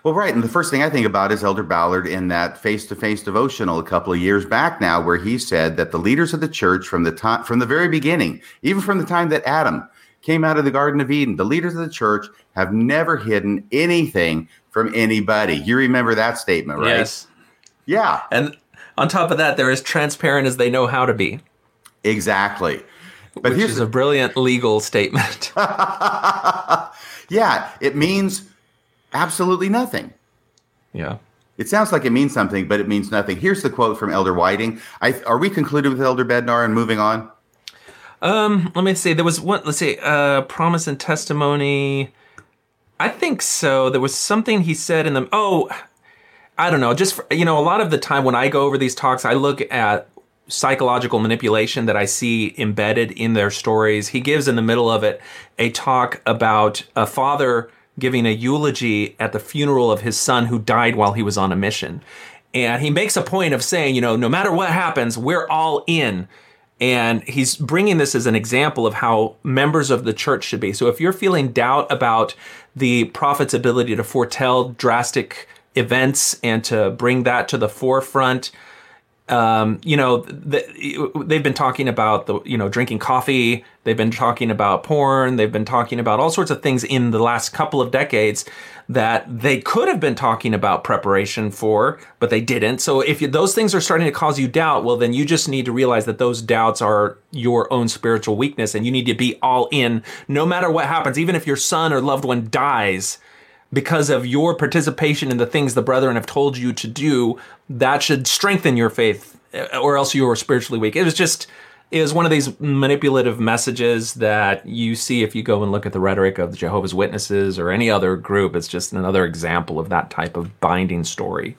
well, right. And the first thing I think about is Elder Ballard in that face to face devotional a couple of years back now, where he said that the leaders of the church from the time, from the very beginning, even from the time that Adam came out of the Garden of Eden, the leaders of the church have never hidden anything from anybody. You remember that statement, right? Yes. Yeah.
And on top of that, they're as transparent as they know how to be.
Exactly.
But Which here's a brilliant legal statement.
yeah, it means absolutely nothing.
Yeah.
It sounds like it means something, but it means nothing. Here's the quote from Elder Whiting. I, are we concluded with Elder Bednar and moving on?
Um, let me see. There was one. Let's see. Uh, promise and testimony. I think so. There was something he said in them. Oh, I don't know. Just for, you know, a lot of the time when I go over these talks, I look at psychological manipulation that I see embedded in their stories. He gives in the middle of it a talk about a father giving a eulogy at the funeral of his son who died while he was on a mission. And he makes a point of saying, you know, no matter what happens, we're all in. And he's bringing this as an example of how members of the church should be. So if you're feeling doubt about the prophet's ability to foretell drastic events and to bring that to the forefront, um, you know, the, they've been talking about the, you know, drinking coffee. They've been talking about porn. They've been talking about all sorts of things in the last couple of decades that they could have been talking about preparation for, but they didn't. So if you, those things are starting to cause you doubt, well, then you just need to realize that those doubts are your own spiritual weakness and you need to be all in no matter what happens. Even if your son or loved one dies, because of your participation in the things the brethren have told you to do, that should strengthen your faith, uh, or else you are spiritually weak. It was just it was one of these manipulative messages that you see if you go and look at the rhetoric of the Jehovah's Witnesses or any other group. It's just another example of that type of binding story.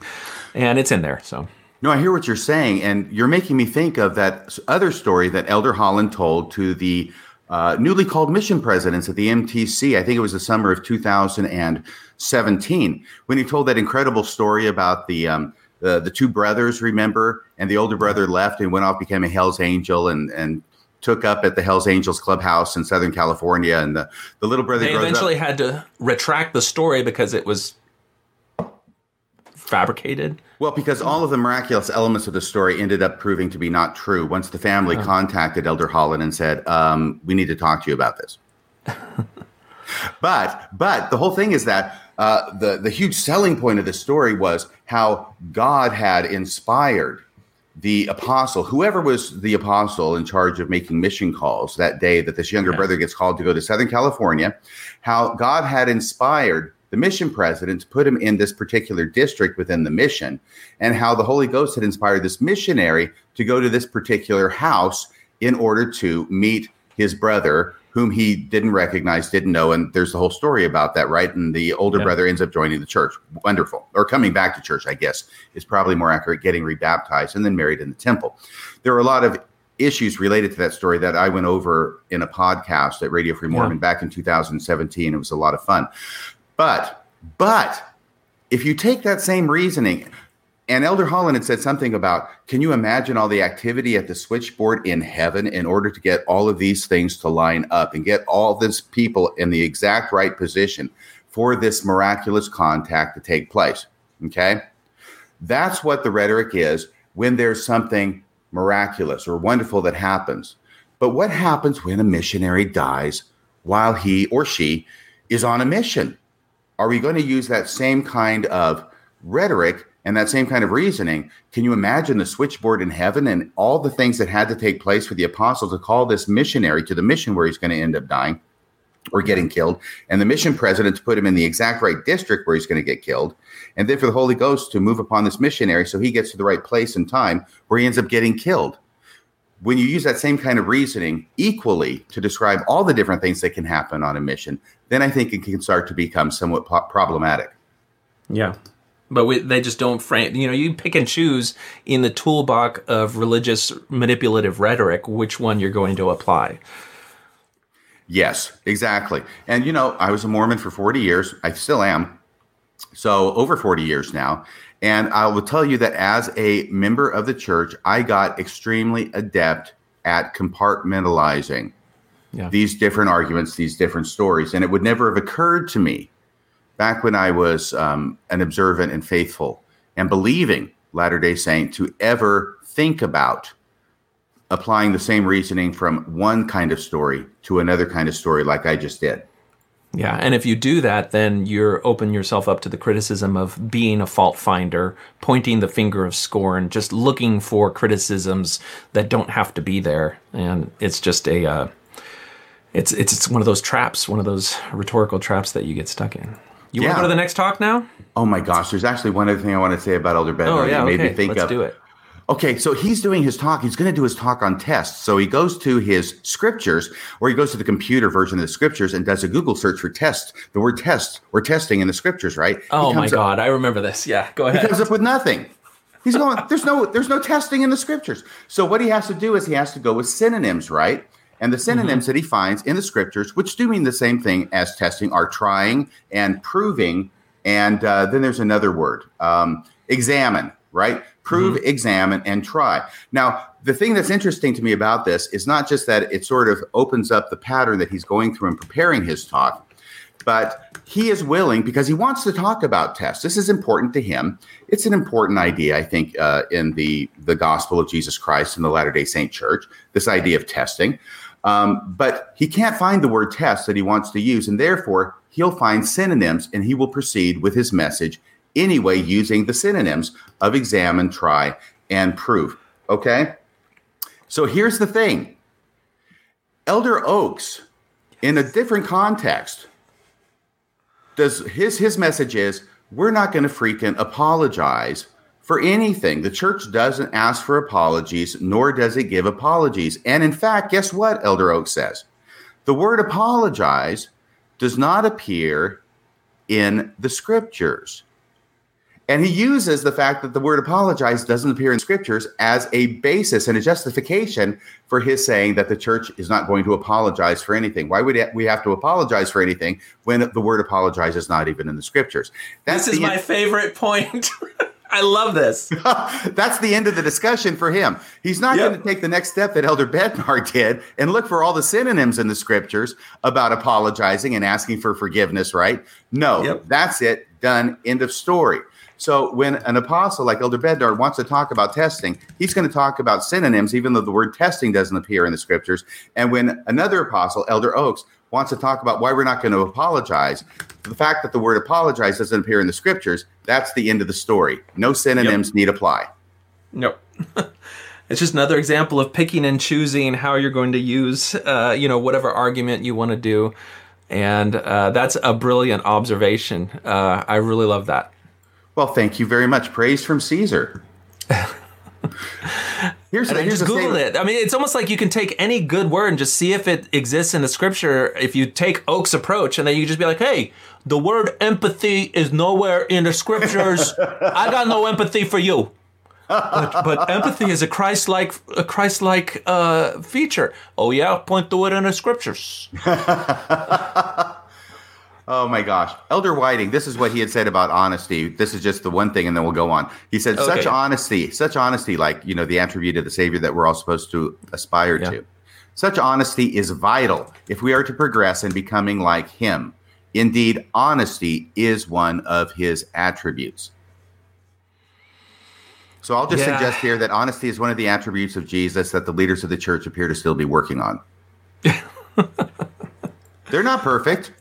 And it's in there. So.
No, I hear what you're saying, and you're making me think of that other story that Elder Holland told to the uh, newly called mission presidents at the MTC. I think it was the summer of 2017 when he told that incredible story about the um, the, the two brothers. Remember, and the older brother left and went off, became a Hell's Angel, and and took up at the Hell's Angels clubhouse in Southern California, and the the little brother.
They eventually up. had to retract the story because it was fabricated?
Well, because all of the miraculous elements of the story ended up proving to be not true. Once the family uh-huh. contacted Elder Holland and said, um, "We need to talk to you about this." but but the whole thing is that uh, the the huge selling point of the story was how God had inspired the apostle, whoever was the apostle in charge of making mission calls that day that this younger brother gets called to go to Southern California, how God had inspired the mission president to put him in this particular district within the mission, and how the Holy Ghost had inspired this missionary to go to this particular house in order to meet his brother, whom he didn't recognize, didn't know. And there's the whole story about that, right? And the older yeah. brother ends up joining the church. Wonderful. Or coming back to church, I guess, is probably more accurate, getting rebaptized and then married in the temple. There are a lot of issues related to that story that I went over in a podcast at Radio Free Mormon yeah. back in 2017. It was a lot of fun. But, but if you take that same reasoning, and Elder Holland had said something about, can you imagine all the activity at the switchboard in heaven in order to get all of these things to line up and get all these people in the exact right position for this miraculous contact to take place? Okay. That's what the rhetoric is when there's something miraculous or wonderful that happens. But what happens when a missionary dies while he or she is on a mission? Are we going to use that same kind of rhetoric and that same kind of reasoning? Can you imagine the switchboard in heaven and all the things that had to take place for the apostle to call this missionary to the mission where he's going to end up dying? or getting killed, and the mission president to put him in the exact right district where he's going to get killed, and then for the Holy Ghost to move upon this missionary so he gets to the right place and time where he ends up getting killed when you use that same kind of reasoning equally to describe all the different things that can happen on a mission, then I think it can start to become somewhat po- problematic.
Yeah. But we, they just don't frame, you know, you pick and choose in the toolbox of religious manipulative rhetoric which one you're going to apply.
Yes, exactly. And, you know, I was a Mormon for 40 years. I still am. So, over 40 years now. And I will tell you that as a member of the church, I got extremely adept at compartmentalizing yeah. these different arguments, these different stories. And it would never have occurred to me back when I was um, an observant and faithful and believing Latter day Saint to ever think about applying the same reasoning from one kind of story to another kind of story like I just did.
Yeah, and if you do that, then you're open yourself up to the criticism of being a fault finder, pointing the finger of scorn, just looking for criticisms that don't have to be there, and it's just a, uh, it's it's it's one of those traps, one of those rhetorical traps that you get stuck in. You yeah. want to go to the next talk now?
Oh my gosh, there's actually one other thing I want to say about Elder Bednar.
Oh yeah, okay. Let's
of.
do it.
Okay, so he's doing his talk. He's going to do his talk on tests. So he goes to his scriptures, or he goes to the computer version of the scriptures and does a Google search for test, the word test or testing in the scriptures, right?
Oh my God, up, I remember this. Yeah, go ahead.
He comes up with nothing. He's going, there's no, there's no testing in the scriptures. So what he has to do is he has to go with synonyms, right? And the synonyms mm-hmm. that he finds in the scriptures, which do mean the same thing as testing, are trying and proving. And uh, then there's another word, um, examine, right? Prove, mm-hmm. examine, and try. Now, the thing that's interesting to me about this is not just that it sort of opens up the pattern that he's going through in preparing his talk, but he is willing because he wants to talk about tests. This is important to him. It's an important idea, I think, uh, in the the gospel of Jesus Christ in the Latter Day Saint Church. This idea of testing, um, but he can't find the word test that he wants to use, and therefore he'll find synonyms, and he will proceed with his message anyway using the synonyms of examine, try, and prove. Okay? So here's the thing Elder Oaks, in a different context, does his his message is we're not going to freaking apologize for anything. The church doesn't ask for apologies, nor does it give apologies. And in fact, guess what Elder Oaks says? The word apologize does not appear in the scriptures. And he uses the fact that the word apologize doesn't appear in scriptures as a basis and a justification for his saying that the church is not going to apologize for anything. Why would we have to apologize for anything when the word apologize is not even in the scriptures?
That's this is my favorite point. I love this.
That's the end of the discussion for him. He's not yep. going to take the next step that Elder Bednar did and look for all the synonyms in the scriptures about apologizing and asking for forgiveness, right? No, yep. that's it. Done. End of story. So when an apostle like Elder Bednar wants to talk about testing, he's going to talk about synonyms, even though the word testing doesn't appear in the scriptures. And when another apostle, Elder Oaks, wants to talk about why we're not going to apologize, the fact that the word apologize doesn't appear in the scriptures, that's the end of the story. No synonyms yep. need apply.
Nope. it's just another example of picking and choosing how you're going to use, uh, you know, whatever argument you want to do. And uh, that's a brilliant observation. Uh, I really love that.
Well, thank you very much. Praise from Caesar.
Here's, and here's I just Googled it. I mean, it's almost like you can take any good word and just see if it exists in the scripture. If you take Oaks' approach, and then you just be like, "Hey, the word empathy is nowhere in the scriptures. I got no empathy for you." But, but empathy is a Christ-like, a Christ-like uh, feature. Oh yeah, point to it in the scriptures.
Oh my gosh. Elder Whiting, this is what he had said about honesty. This is just the one thing, and then we'll go on. He said, okay. such honesty, such honesty, like, you know, the attribute of the Savior that we're all supposed to aspire yeah. to. Such honesty is vital if we are to progress in becoming like him. Indeed, honesty is one of his attributes. So I'll just yeah. suggest here that honesty is one of the attributes of Jesus that the leaders of the church appear to still be working on. They're not perfect.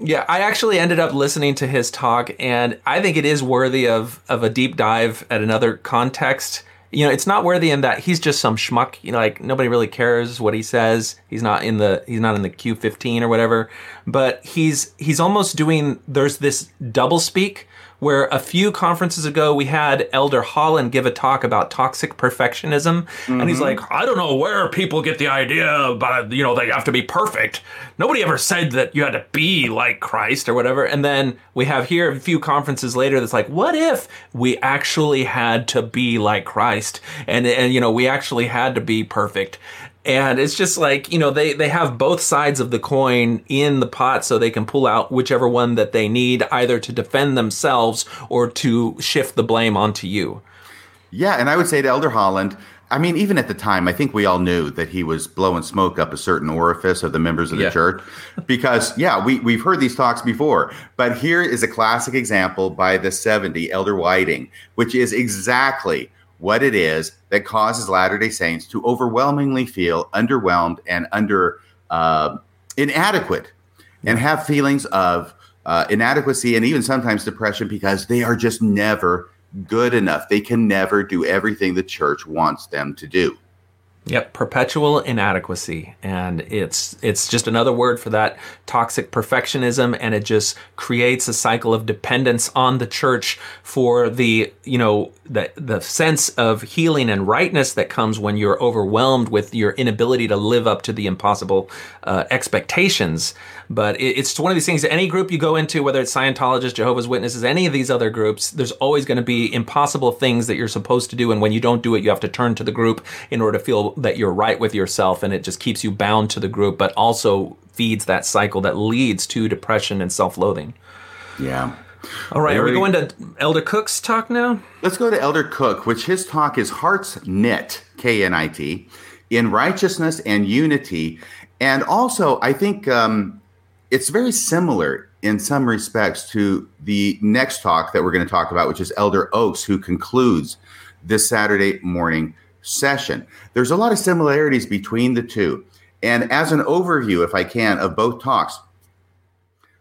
Yeah, I actually ended up listening to his talk, and I think it is worthy of of a deep dive at another context. You know, it's not worthy in that he's just some schmuck. You know, like nobody really cares what he says. He's not in the he's not in the Q fifteen or whatever. But he's he's almost doing. There's this double speak where a few conferences ago we had Elder Holland give a talk about toxic perfectionism. Mm-hmm. And he's mm-hmm. like, I don't know where people get the idea about, you know, they have to be perfect. Nobody ever said that you had to be like Christ or whatever. And then we have here a few conferences later that's like, what if we actually had to be like Christ? And, and you know, we actually had to be perfect and it's just like you know they they have both sides of the coin in the pot so they can pull out whichever one that they need either to defend themselves or to shift the blame onto you.
Yeah and i would say to elder holland i mean even at the time i think we all knew that he was blowing smoke up a certain orifice of the members of the yeah. church. Because yeah we, we've heard these talks before. But here is a classic example by the 70 elder whiting which is exactly what it is that causes Latter day Saints to overwhelmingly feel underwhelmed and under uh, inadequate and have feelings of uh, inadequacy and even sometimes depression because they are just never good enough. They can never do everything the church wants them to do.
Yep, perpetual inadequacy, and it's it's just another word for that toxic perfectionism, and it just creates a cycle of dependence on the church for the you know the the sense of healing and rightness that comes when you're overwhelmed with your inability to live up to the impossible uh, expectations but it, it's one of these things that any group you go into, whether it's Scientologists, Jehovah's Witnesses, any of these other groups, there's always going to be impossible things that you're supposed to do. And when you don't do it, you have to turn to the group in order to feel that you're right with yourself. And it just keeps you bound to the group, but also feeds that cycle that leads to depression and self loathing.
Yeah.
All right, are we going to Elder Cook's talk now?
Let's go to Elder Cook, which his talk is Heart's Knit, K N I T, in righteousness and unity. And also, I think um, it's very similar in some respects to the next talk that we're going to talk about, which is Elder Oaks, who concludes this Saturday morning session. There's a lot of similarities between the two. And as an overview, if I can, of both talks,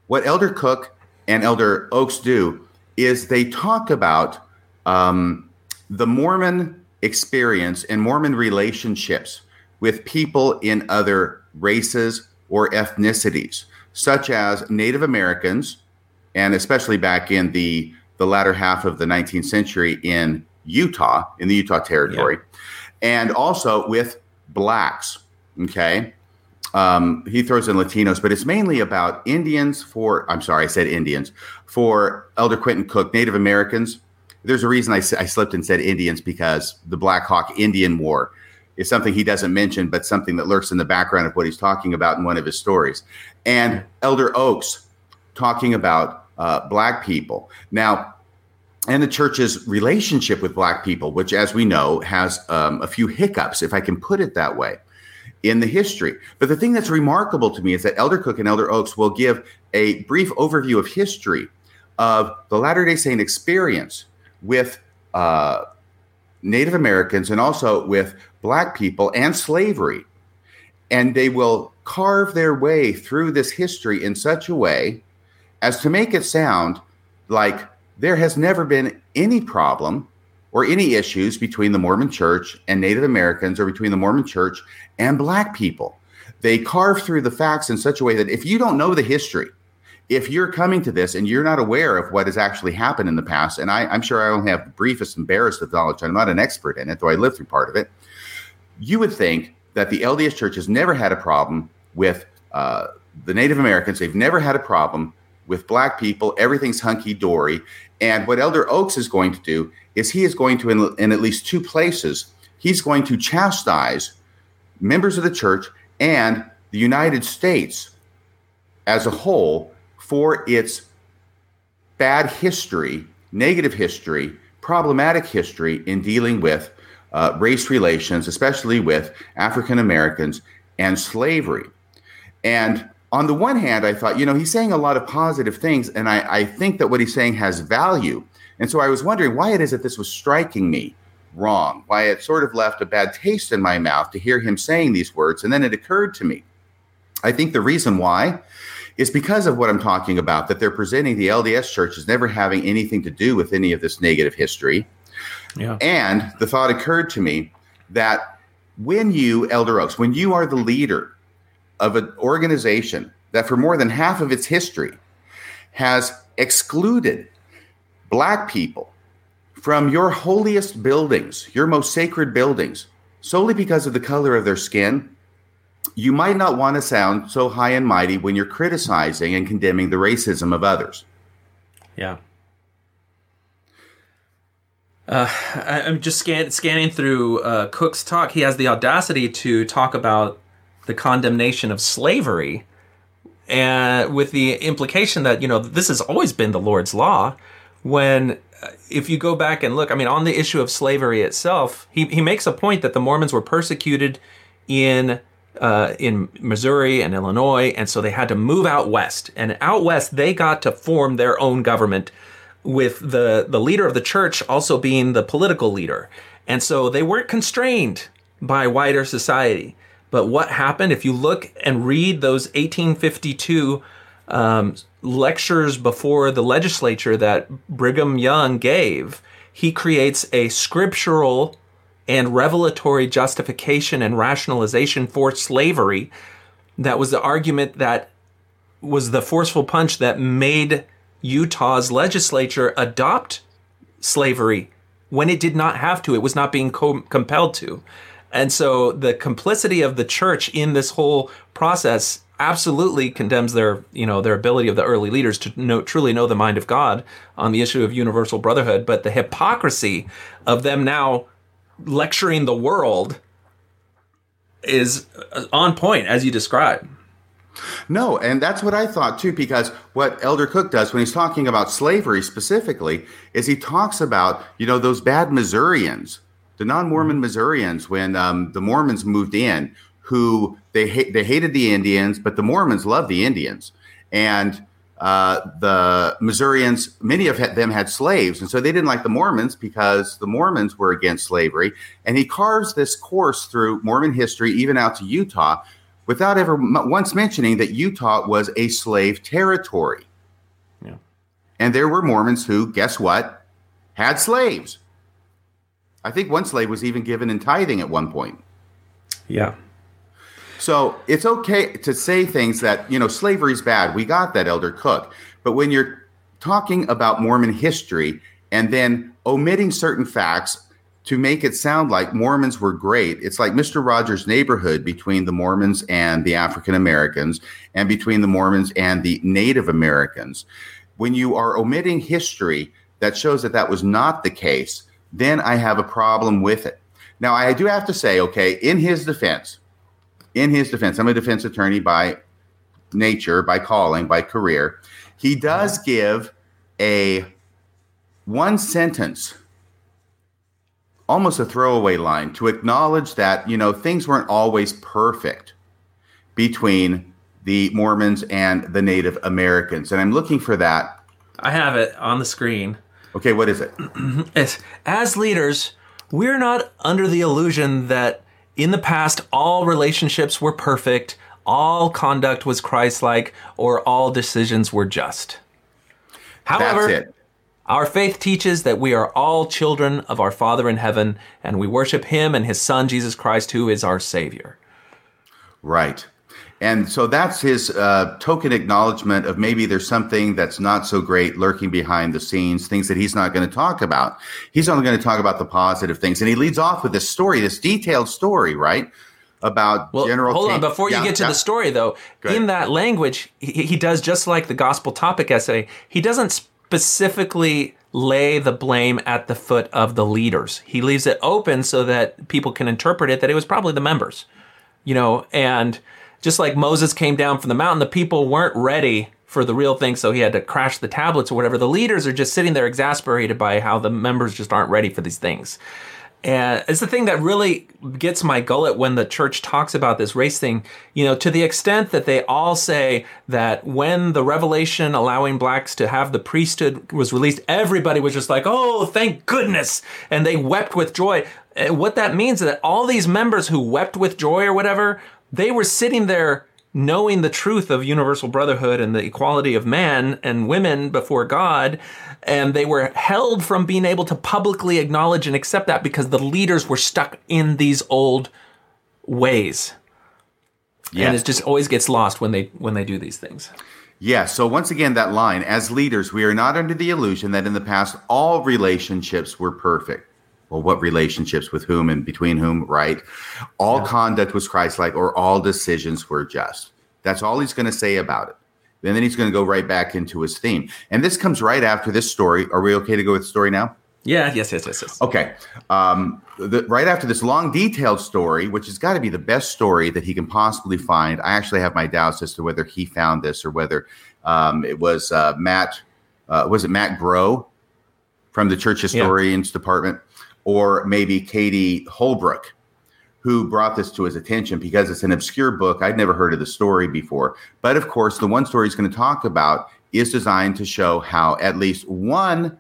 what Elder Cook and Elder Oaks do is they talk about um, the Mormon experience and Mormon relationships with people in other races or ethnicities such as Native Americans, and especially back in the, the latter half of the 19th century in Utah, in the Utah territory, and also with blacks. Okay. Um, he throws in Latinos, but it's mainly about Indians for, I'm sorry, I said Indians, for Elder Quentin Cook, Native Americans. There's a reason I, I slipped and said Indians because the Black Hawk Indian War is something he doesn't mention, but something that lurks in the background of what he's talking about in one of his stories. And Elder Oaks talking about uh, Black people. Now, and the church's relationship with Black people, which, as we know, has um, a few hiccups, if I can put it that way, in the history. But the thing that's remarkable to me is that Elder Cook and Elder Oaks will give a brief overview of history of the Latter day Saint experience with uh, Native Americans and also with Black people and slavery. And they will carve their way through this history in such a way as to make it sound like there has never been any problem or any issues between the Mormon church and Native Americans or between the Mormon church and Black people. They carve through the facts in such a way that if you don't know the history, if you're coming to this and you're not aware of what has actually happened in the past, and I, am sure I only have the briefest and barest of knowledge, I'm not an expert in it, though I lived through part of it, you would think that the LDS Church has never had a problem with uh, the Native Americans. They've never had a problem with Black people. Everything's hunky dory. And what Elder Oaks is going to do is he is going to, in, in at least two places, he's going to chastise members of the church and the United States as a whole for its bad history, negative history, problematic history in dealing with uh, race relations, especially with African Americans and slavery. And on the one hand, I thought, you know, he's saying a lot of positive things, and I, I think that what he's saying has value. And so I was wondering why it is that this was striking me wrong, why it sort of left a bad taste in my mouth to hear him saying these words. And then it occurred to me. I think the reason why is because of what I'm talking about, that they're presenting the LDS church as never having anything to do with any of this negative history. Yeah. And the thought occurred to me that when you, Elder Oaks, when you are the leader of an organization that for more than half of its history has excluded black people from your holiest buildings, your most sacred buildings, solely because of the color of their skin, you might not want to sound so high and mighty when you're criticizing and condemning the racism of others.
Yeah. Uh, I, am just scan, scanning through uh, Cook's talk. He has the audacity to talk about the condemnation of slavery, and with the implication that you know this has always been the Lord's law. When uh, if you go back and look, I mean, on the issue of slavery itself, he he makes a point that the Mormons were persecuted in uh, in Missouri and Illinois, and so they had to move out west. And out west, they got to form their own government with the, the leader of the church also being the political leader. And so they weren't constrained by wider society. But what happened, if you look and read those 1852 um, lectures before the legislature that Brigham Young gave, he creates a scriptural and revelatory justification and rationalization for slavery. That was the argument that was the forceful punch that made Utah's legislature adopt slavery when it did not have to. It was not being co- compelled to. And so the complicity of the church in this whole process absolutely condemns their, you know, their ability of the early leaders to know, truly know the mind of God on the issue of universal brotherhood. But the hypocrisy of them now lecturing the world is uh, on point as you describe.
No, and that's what I thought too, because what Elder Cook does when he's talking about slavery specifically is he talks about, you know, those bad Missourians, the non Mormon mm-hmm. Missourians, when um, the Mormons moved in, who they, ha- they hated the Indians, but the Mormons loved the Indians. And uh, the Missourians, many of them had slaves, and so they didn't like the Mormons because the Mormons were against slavery. And he carves this course through Mormon history, even out to Utah, without ever once mentioning that Utah was a slave territory. Yeah. And there were Mormons who, guess what, had slaves. I think one slave was even given in tithing at one point.
Yeah.
So it's okay to say things that, you know, slavery's bad. We got that, Elder Cook. But when you're talking about Mormon history and then omitting certain facts to make it sound like Mormons were great. It's like Mr. Rogers' neighborhood between the Mormons and the African Americans and between the Mormons and the Native Americans. When you are omitting history that shows that that was not the case, then I have a problem with it. Now, I do have to say, okay, in his defense, in his defense, I'm a defense attorney by nature, by calling, by career. He does give a one sentence almost a throwaway line to acknowledge that you know things weren't always perfect between the Mormons and the Native Americans, and I'm looking for that.
I have it on the screen.
Okay, what is it?
It's, as leaders, we're not under the illusion that in the past all relationships were perfect, all conduct was Christ-like, or all decisions were just. However. Our faith teaches that we are all children of our Father in heaven, and we worship Him and His Son, Jesus Christ, who is our Savior.
Right. And so that's his uh, token acknowledgement of maybe there's something that's not so great lurking behind the scenes, things that he's not going to talk about. He's only going to talk about the positive things. And he leads off with this story, this detailed story, right? About
Well,
General
hold on. Before you get to
yeah.
the story, though,
Go ahead.
in that language, he, he does just like the gospel topic essay. He doesn't specifically lay the blame at the foot of the leaders. He leaves it open so that people can interpret it that it was probably the members, you know. And just like Moses came down from the mountain, the people weren't ready for the real thing, so he had to crash the tablets or whatever. The leaders are just sitting there exasperated by how the members just aren't ready for these things. And it's the thing that really gets my gullet when the church talks about this race thing, you know, to the extent that they all say that when the revelation allowing blacks to have the priesthood was released, everybody was just like, oh, thank goodness. And they wept with joy. Uh, What that means is that all these members who wept with joy or whatever, they were sitting there knowing the truth of universal brotherhood and the equality of man and women before God, and they were held from being able to publicly acknowledge and accept that because the leaders were stuck in these old ways.
Yeah.
And it just always gets lost when they when they do these things.
Yeah. So once again, that line: as leaders, we are not under the illusion that in the past all relationships were perfect. Well, what relationships with whom and between whom, right? All conduct was Christ-like, or all decisions were just. That's all he's going to say about it. And then he's going to go right back into his theme. And this comes right after this story. Are we okay to go with the story now?
Yeah, yes, yes, yes, yes.
Okay. Um, the, right after this long, detailed story, which has got to be the best story that he can possibly find. I actually have my doubts as to whether he found this or whether um, it was uh, Matt. Uh, was it Matt Grow from the Church Historians Department, or maybe Katie Holbrook, who brought this to his attention because it's an obscure book. I'd never heard of the story before. But of course, the one story he's going to talk about is designed to show how at least one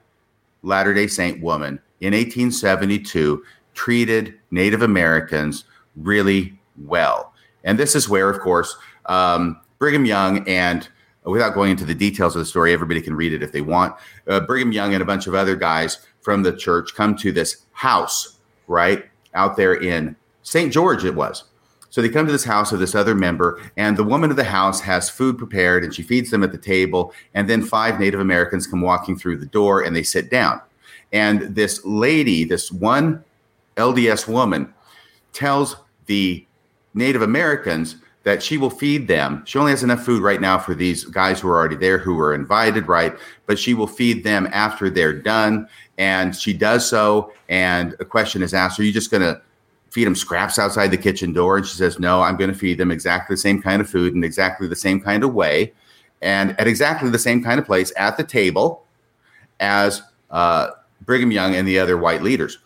Latter day Saint woman in 1872 treated Native Americans really well. And this is where, of course, um, Brigham Young and without going into the details of the story, everybody can read it if they want. Uh, Brigham Young and a bunch of other guys from the church come to this house, right out there in St. George, it was. So they come to this house of this other member, and the woman of the house has food prepared and she feeds them at the table. And then five Native Americans come walking through the door and they sit down. And this lady, this one LDS woman, tells the Native Americans that she will feed them. She only has enough food right now for these guys who are already there, who are invited, right? But she will feed them after they're done. And she does so. And a question is asked Are you just going to feed them scraps outside the kitchen door? And she says, No, I'm going to feed them exactly the same kind of food in exactly the same kind of way and at exactly the same kind of place at the table as uh, Brigham Young and the other white leaders.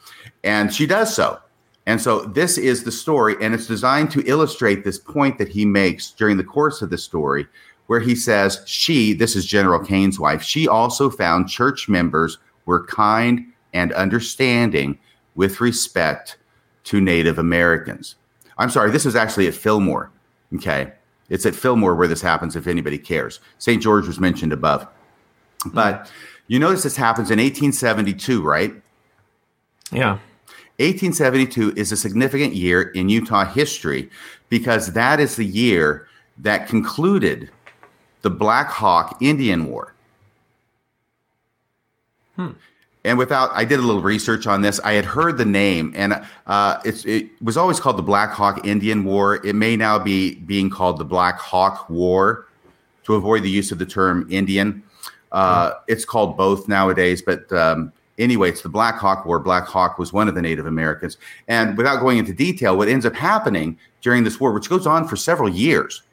And she does so. And so this is the story, and it's designed to illustrate this point that he makes during the course of the story, where he says, She, this is General Kane's wife, she also found church members were kind and understanding with respect to Native Americans. I'm sorry, this is actually at Fillmore. Okay. It's at Fillmore where this happens, if anybody cares. St. George was mentioned above. But you notice this happens in 1872, right?
Yeah.
1872 is a significant year in Utah history because that is the year that concluded the Black Hawk Indian War. and without, I did a little research on this. I had heard the name, and uh, it's it was always called the Black Hawk Indian War. It may now be being called the Black Hawk War to avoid the use of the term Indian. Uh, It's called both nowadays, but um, anyway, it's the Black Hawk War. Black Hawk was one of the Native Americans. And without going into detail, what ends up happening during this war, which goes on for several years,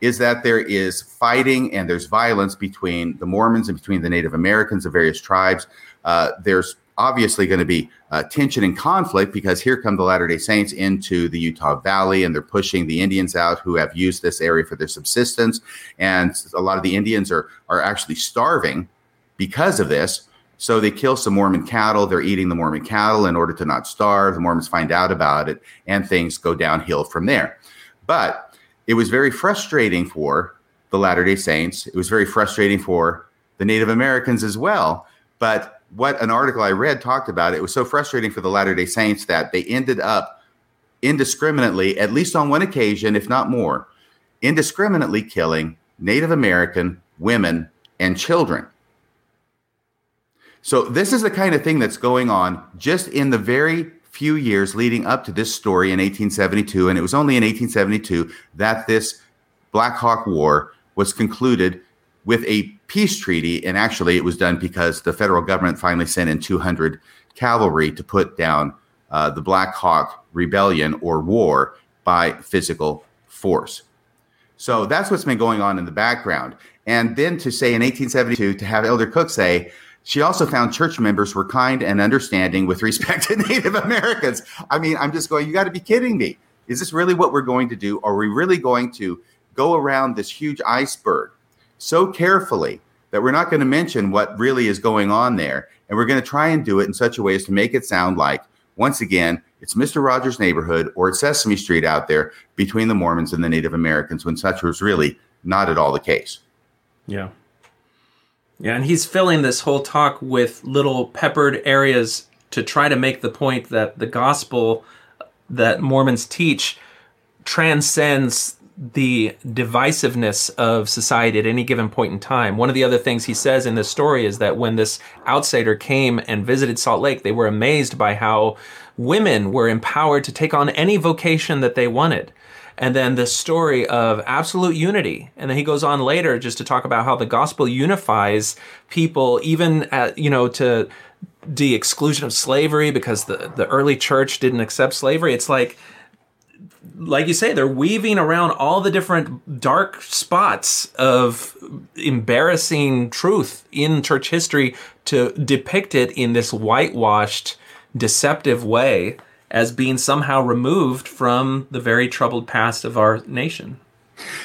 is that there is fighting and there's violence between the Mormons and between the Native Americans of various tribes. Uh, there's obviously going to be uh, tension and conflict because here come the Latter day Saints into the Utah Valley and they're pushing the Indians out who have used this area for their subsistence. And a lot of the Indians are, are actually starving because of this. So they kill some Mormon cattle. They're eating the Mormon cattle in order to not starve. The Mormons find out about it and things go downhill from there. But it was very frustrating for the Latter day Saints. It was very frustrating for the Native Americans as well. But what an article I read talked about, it was so frustrating for the Latter day Saints that they ended up indiscriminately, at least on one occasion, if not more, indiscriminately killing Native American women and children. So, this is the kind of thing that's going on just in the very few years leading up to this story in 1872. And it was only in 1872 that this Black Hawk War was concluded with a peace treaty. And actually, it was done because the federal government finally sent in 200 cavalry to put down uh, the Black Hawk Rebellion or war by physical force. So that's what's been going on in the background. And then to say in 1872, to have Elder Cook say, she also found church members were kind and understanding with respect to Native Americans. I mean, I'm just going, you got to be kidding me. Is this really what we're going to do? Are we really going to go around this huge iceberg so carefully that we're not going to mention what really is going on there? And we're going to try and do it in such a way as to make it sound like, once again, it's Mr. Rogers' neighborhood or it's Sesame Street out there between the Mormons and the Native Americans when such was really not at all the case.
Yeah. Yeah, and he's filling this whole talk with little peppered areas to try to make the point that the gospel that Mormons teach transcends the divisiveness of society at any given point in time. One of the other things he says in this story is that when this outsider came and visited Salt Lake, they were amazed by how women were empowered to take on any vocation that they wanted and then the story of absolute unity. And then he goes on later just to talk about how the gospel unifies people, even at, you know, to the exclusion of slavery because the, the early church didn't accept slavery. It's like, like you say, they're weaving around all the different dark spots of embarrassing truth in church history to depict it in this whitewashed, deceptive way as being somehow removed from the very troubled past of our nation.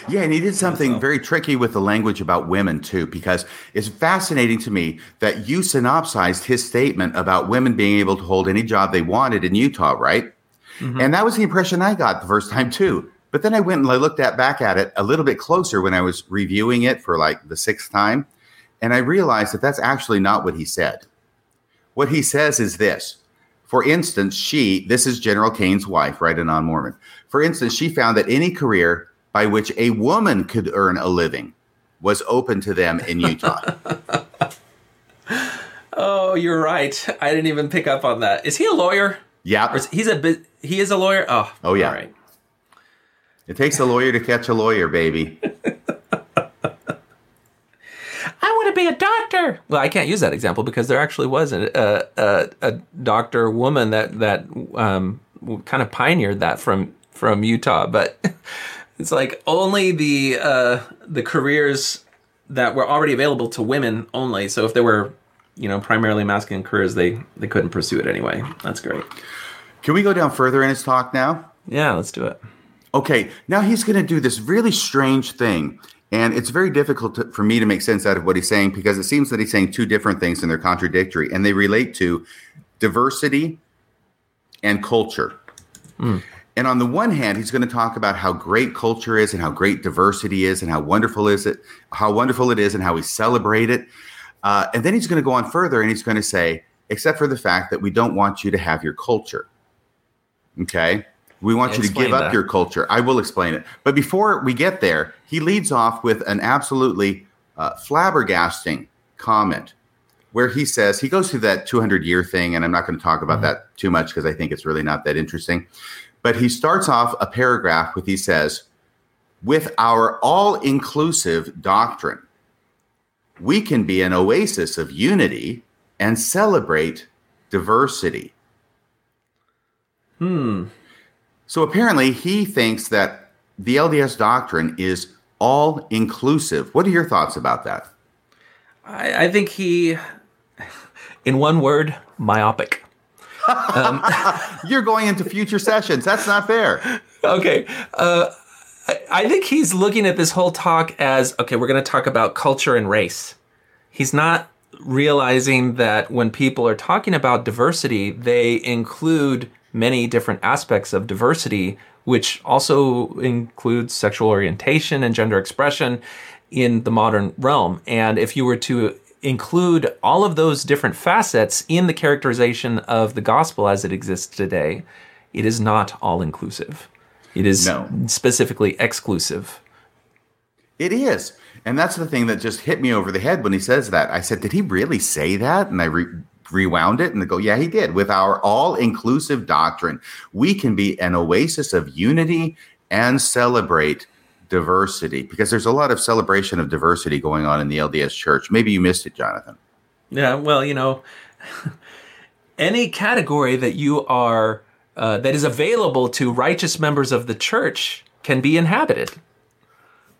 Yeah, and he did something very tricky with the language about women too, because it's fascinating to me that you synopsized his statement about women being able to hold any job they wanted in Utah, right? Mm-hmm. And that was the impression I got the first time too. But then I went and I looked at back at it a little bit closer when I was reviewing it for like the sixth time, and I realized that that's actually not what he said. What he says is this for instance, she, this is General Kane's wife, right, a non Mormon. For instance, she found that any career by which a woman could earn a living was open to them in Utah.
oh, you're right. I didn't even pick up on that. Is he a lawyer?
Yeah.
He's a he is a lawyer? Oh,
oh yeah. Right. It takes a lawyer to catch a lawyer, baby.
to be a doctor. Well, I can't use that example because there actually was a a, a doctor woman that that um, kind of pioneered that from from Utah, but it's like only the uh, the careers that were already available to women only. So if there were you know primarily masculine careers, they they couldn't pursue it anyway. That's great.
Can we go down further in his talk now?
Yeah, let's do it.
Okay, now he's going to do this really strange thing. And it's very difficult to, for me to make sense out of what he's saying because it seems that he's saying two different things and they're contradictory and they relate to diversity and culture. Mm. And on the one hand, he's going to talk about how great culture is and how great diversity is and how wonderful is it, how wonderful it is and how we celebrate it. Uh, and then he's going to go on further and he's going to say, except for the fact that we don't want you to have your culture. Okay. We want you to give that. up your culture. I will explain it. But before we get there, he leads off with an absolutely uh, flabbergasting comment where he says he goes through that 200 year thing, and I'm not going to talk about that too much because I think it's really not that interesting. But he starts off a paragraph with he says, with our all inclusive doctrine, we can be an oasis of unity and celebrate diversity.
Hmm.
So apparently, he thinks that the LDS doctrine is all inclusive. What are your thoughts about that?
I, I think he, in one word, myopic.
You're going into future sessions. That's not fair.
Okay. Uh, I, I think he's looking at this whole talk as okay, we're going to talk about culture and race. He's not realizing that when people are talking about diversity, they include many different aspects of diversity, which also includes sexual orientation and gender expression in the modern realm. And if you were to include all of those different facets in the characterization of the gospel as it exists today, it is not all inclusive. It is
No.
specifically exclusive.
It is. And that's the thing that just hit me over the head when he says that. I said, Did he really say that? And I re- rewound it and go, Yeah, he did. With our all inclusive doctrine, we can be an oasis of unity and celebrate diversity because there's a lot of celebration of diversity going on in the LDS church. Maybe you missed it, Jonathan.
Yeah, well, you know, any category that you are uh, that is available to righteous members of the church can be inhabited.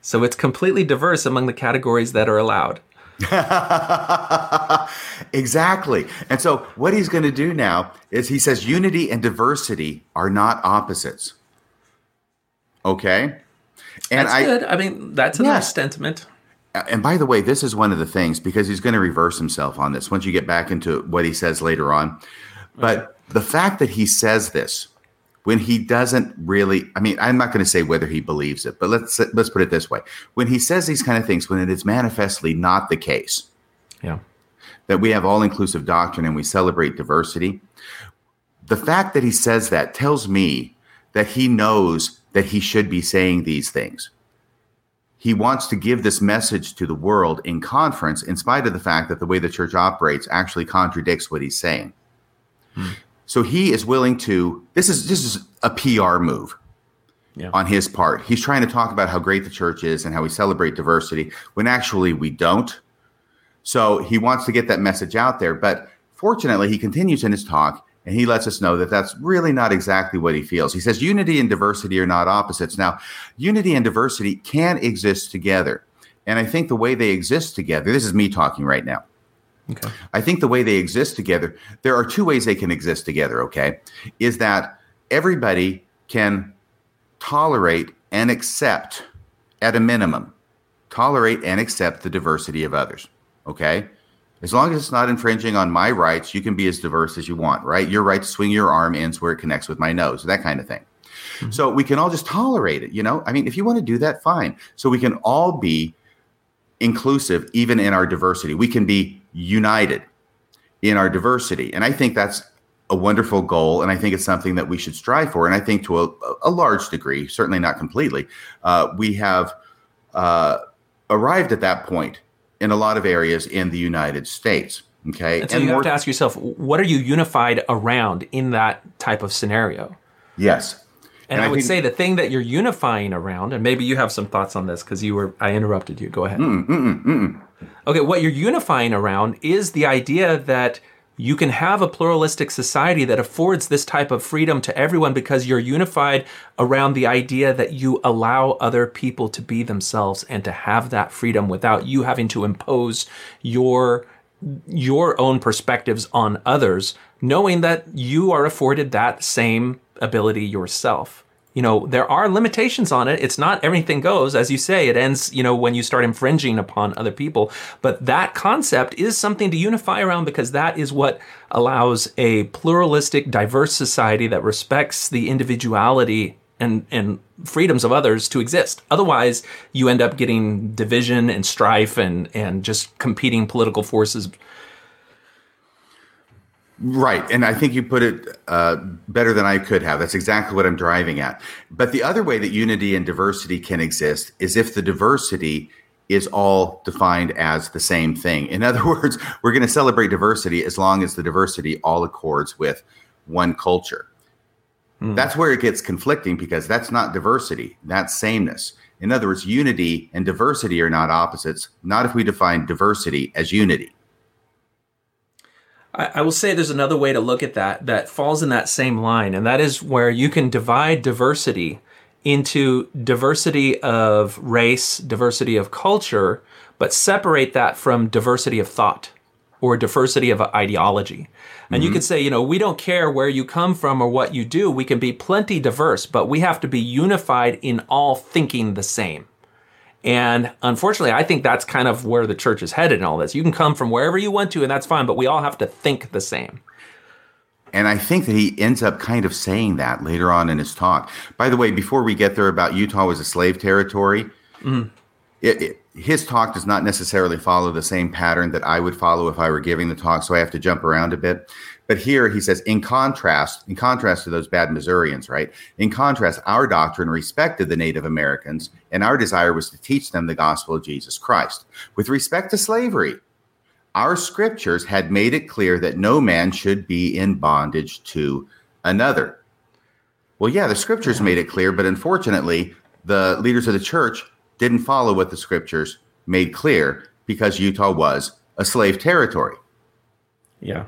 So it's completely diverse among the categories that are allowed.
exactly. And so what he's going to do now is he says unity and diversity are not opposites. Okay? And
That's
I
good. I mean, that's a
Yeah.
nice sentiment.
and by the way, this is one of the things because he's going to reverse himself on this once you get back into what he says later on. But the fact that he says this when he doesn't really I mean, I'm not going to say whether he believes it, but let's let's put it this way. When he says these kind of things when it is manifestly not the case,
Yeah.
that we have all inclusive doctrine and we celebrate diversity. The fact that he says that tells me that he knows that he should be saying these things. He wants to give this message to the world in conference, in spite of the fact that the way the church operates actually contradicts what he's saying. Hmm. So he is willing to. This is this is a PR move
Yeah.
on his part. He's trying to talk about how great the church is and how we celebrate diversity when actually we don't. So he wants to get that message out there. But fortunately, he continues in his talk and he lets us know that that's really not exactly what he feels. He says unity and diversity are not opposites. Now, unity and diversity can exist together. And I think the way they exist together, this is me talking right now.
Okay.
I think the way they exist together, there are two ways they can exist together, okay? Is that everybody can tolerate and accept, at a minimum, tolerate and accept the diversity of others, okay? As long as it's not infringing on my rights, you can be as diverse as you want, right? Your right to swing your arm ends where it connects with my nose, that kind of thing. Mm-hmm. So we can all just tolerate it, you know? I mean, if you want to do that, fine. So we can all be inclusive even in our diversity. We can be united in our diversity. And I think that's a wonderful goal. And I think it's something that we should strive for. And I think to a, a large degree, certainly not completely, uh, we have uh, arrived at that point in a lot of areas in the United States. Okay.
And so you
more-
have to ask yourself, what are you unified around in that type of scenario?
yes.
And,
And
I,
I
would
think-
say the thing that you're unifying around, and maybe you have some thoughts on this because you were, I interrupted you. Go ahead. Mm, mm, mm, okay, what you're unifying around is the idea that you can have a pluralistic society that affords this type of freedom to everyone because you're unified around the idea that you allow other people to be themselves and to have that freedom without you having to impose your your own perspectives on others, knowing that you are afforded that same ability yourself. You know, there are limitations on it. It's not everything goes. As you say, it ends, you know, when you start infringing upon other people. But that concept is something to unify around because that is what allows a pluralistic, diverse society that respects the individuality and, and freedoms of others to exist. Otherwise, you end up getting division and strife and, and just competing political forces.
Right. And I think you put it uh, better than I could have. That's exactly what I'm driving at. But the other way that unity and diversity can exist is if the diversity is all defined as the same thing. In other words, we're going to celebrate diversity as long as the diversity all accords with one culture. Mm. That's where it gets conflicting because that's not diversity, that's sameness. In other words, unity and diversity are not opposites, not if we define diversity as unity.
I, I will say there's another way to look at that that falls in that same line, and that is where you can divide diversity into diversity of race, diversity of culture, but separate that from diversity of thought or diversity of ideology. And mm-hmm. you could say, you know, we don't care where you come from or what you do. We can be plenty diverse, but we have to be unified in all thinking the same. And unfortunately, I think that's kind of where the church is headed in all this. You can come from wherever you want to, and that's fine, but we all have to think the same.
And I think that he ends up kind of saying that later on in his talk. By the way, before we get there about Utah was a slave territory, mm-hmm. it, it, his talk does not necessarily follow the same pattern that I would follow if I were giving the talk, so I have to jump around a bit. But here he says, in contrast, in contrast to those bad Missourians, right? In contrast, our doctrine respected the Native Americans, and our desire was to teach them the gospel of Jesus Christ. With respect to slavery, our scriptures had made it clear that no man should be in bondage to another. Well, yeah, the scriptures made it clear, but unfortunately, the leaders of the church didn't follow what the scriptures made clear because Utah was a slave territory.
Yeah.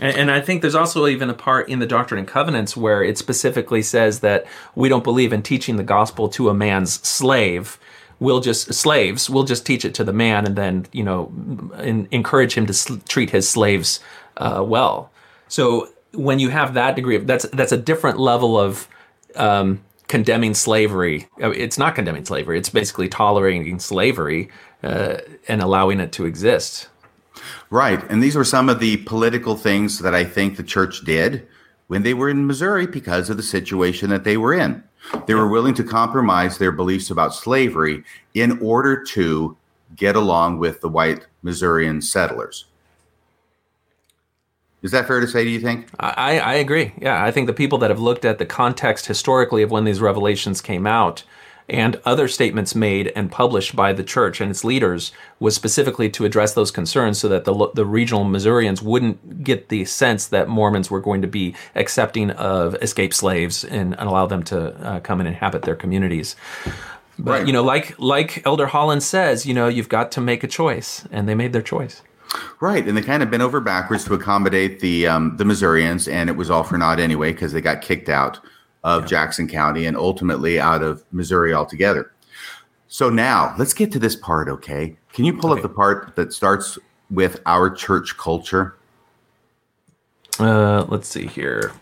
And, and, I think there's also even a part in the Doctrine and Covenants where it specifically says that we don't believe in teaching the gospel to a man's slave. We'll just slaves. We'll just teach it to the man, and then you know, in, encourage him to sl- treat his slaves uh, well. So when you have that degree of that's that's a different level of um, condemning slavery. Uh, it's not condemning slavery. It's basically tolerating slavery uh, and allowing it to exist.
Right. And these were some of the political things that I think the church did when they were in Missouri because of the situation that they were in. They were willing to compromise their beliefs about slavery in order to get along with the white Missourian settlers. Is that fair to say, do you think?
I, I agree. Yeah, I think the people that have looked at the context historically of when these revelations came out and other statements made and published by the church and its leaders was specifically to address those concerns so that the, the regional Missourians wouldn't get the sense that Mormons were going to be accepting of escaped slaves and, and allow them to uh, come and inhabit their communities. But right. you know, like like Elder Holland says, you know, you've got to make a choice, and they made their choice.
Right, and they kind of bent over backwards to accommodate the um, the Missourians, and it was all for naught anyway because they got kicked out of yeah. Jackson County and ultimately out of Missouri altogether. So now let's get to this part, okay? Can you pull okay. up the part that starts with our church culture?
Uh, let's see here.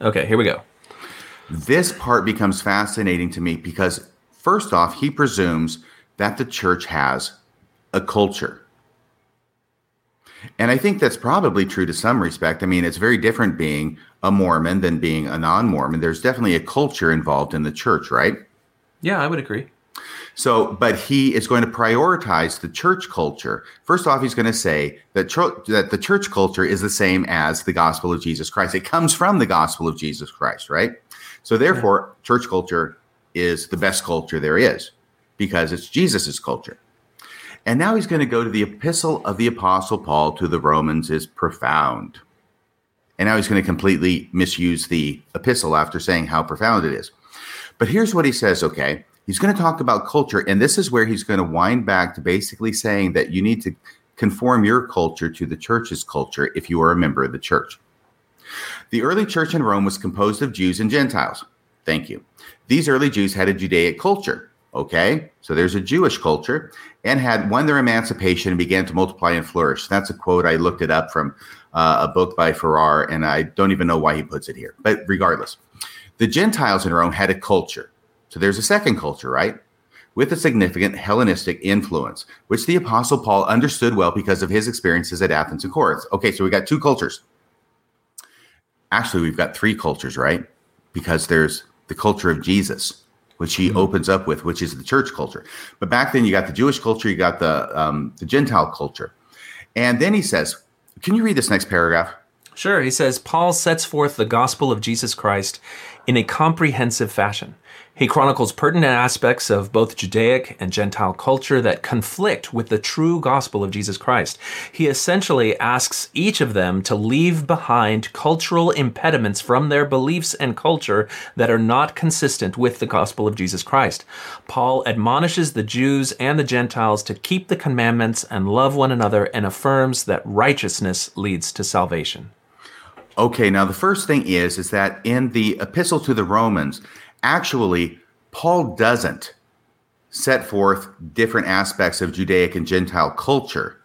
Okay, here we go.
This part becomes fascinating to me because, first off, he presumes that the church has a culture. And I think that's probably true to some respect. I mean, it's very different being a Mormon than being a non Mormon. There's definitely a culture involved in the church, right?
Yeah, I would agree.
So, but he is going to prioritize the church culture. First off, he's going to say that, tr- that the church culture is the same as the gospel of Jesus Christ. It comes from the gospel of Jesus Christ, right? So, therefore, yeah. church culture is the best culture there is because it's Jesus's culture. And now he's going to go to the epistle of the Apostle Paul to the Romans is profound. And now he's going to completely misuse the epistle after saying how profound it is. But here's what he says, okay? He's going to talk about culture, and this is where he's going to wind back to basically saying that you need to conform your culture to the church's culture if you are a member of the church. The early church in Rome was composed of Jews and Gentiles. Thank you. These early Jews had a Judaic culture. Okay, so there's a Jewish culture and had won their emancipation and began to multiply and flourish. That's a quote. I looked it up from uh, a book by Farrar, and I don't even know why he puts it here. But regardless, the Gentiles in Rome had a culture. So there's a second culture, right? With a significant Hellenistic influence, which the Apostle Paul understood well because of his experiences at Athens and Corinth. Okay, so we got two cultures. Actually, we've got three cultures, right? Because there's the culture of Jesus which he mm-hmm. opens up with, which is the church culture. But back then, you got the Jewish culture, you got the um, the Gentile culture, and then he says, "Can you read this next paragraph?"
Sure. He says Paul sets forth the gospel of Jesus Christ in a comprehensive fashion. He chronicles pertinent aspects of both Judaic and Gentile culture that conflict with the true gospel of Jesus Christ. He essentially asks each of them to leave behind cultural impediments from their beliefs and culture that are not consistent with the gospel of Jesus Christ. Paul admonishes the Jews and the Gentiles to keep the commandments and love one another and affirms that righteousness leads to salvation.
Okay, now the first thing is is that in the epistle to the Romans, actually, Paul doesn't set forth different aspects of Judaic and Gentile culture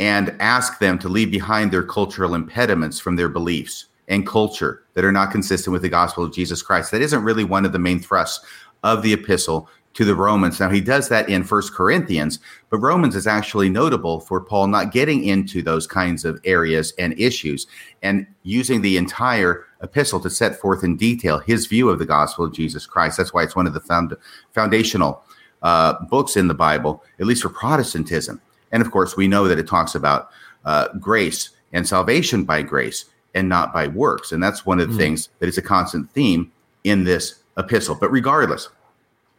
and ask them to leave behind their cultural impediments from their beliefs and culture that are not consistent with the gospel of Jesus Christ. That isn't really one of the main thrusts of the epistle to the Romans. Now, he does that in First Corinthians, but Romans is actually notable for Paul not getting into those kinds of areas and issues and using the entire epistle to set forth in detail his view of the gospel of Jesus Christ. That's why it's one of the found, foundational uh, books in the Bible, at least for Protestantism. And of course, we know that it talks about uh, grace and salvation by grace and not by works. And that's one of the mm. things that is a constant theme in this epistle. But regardless,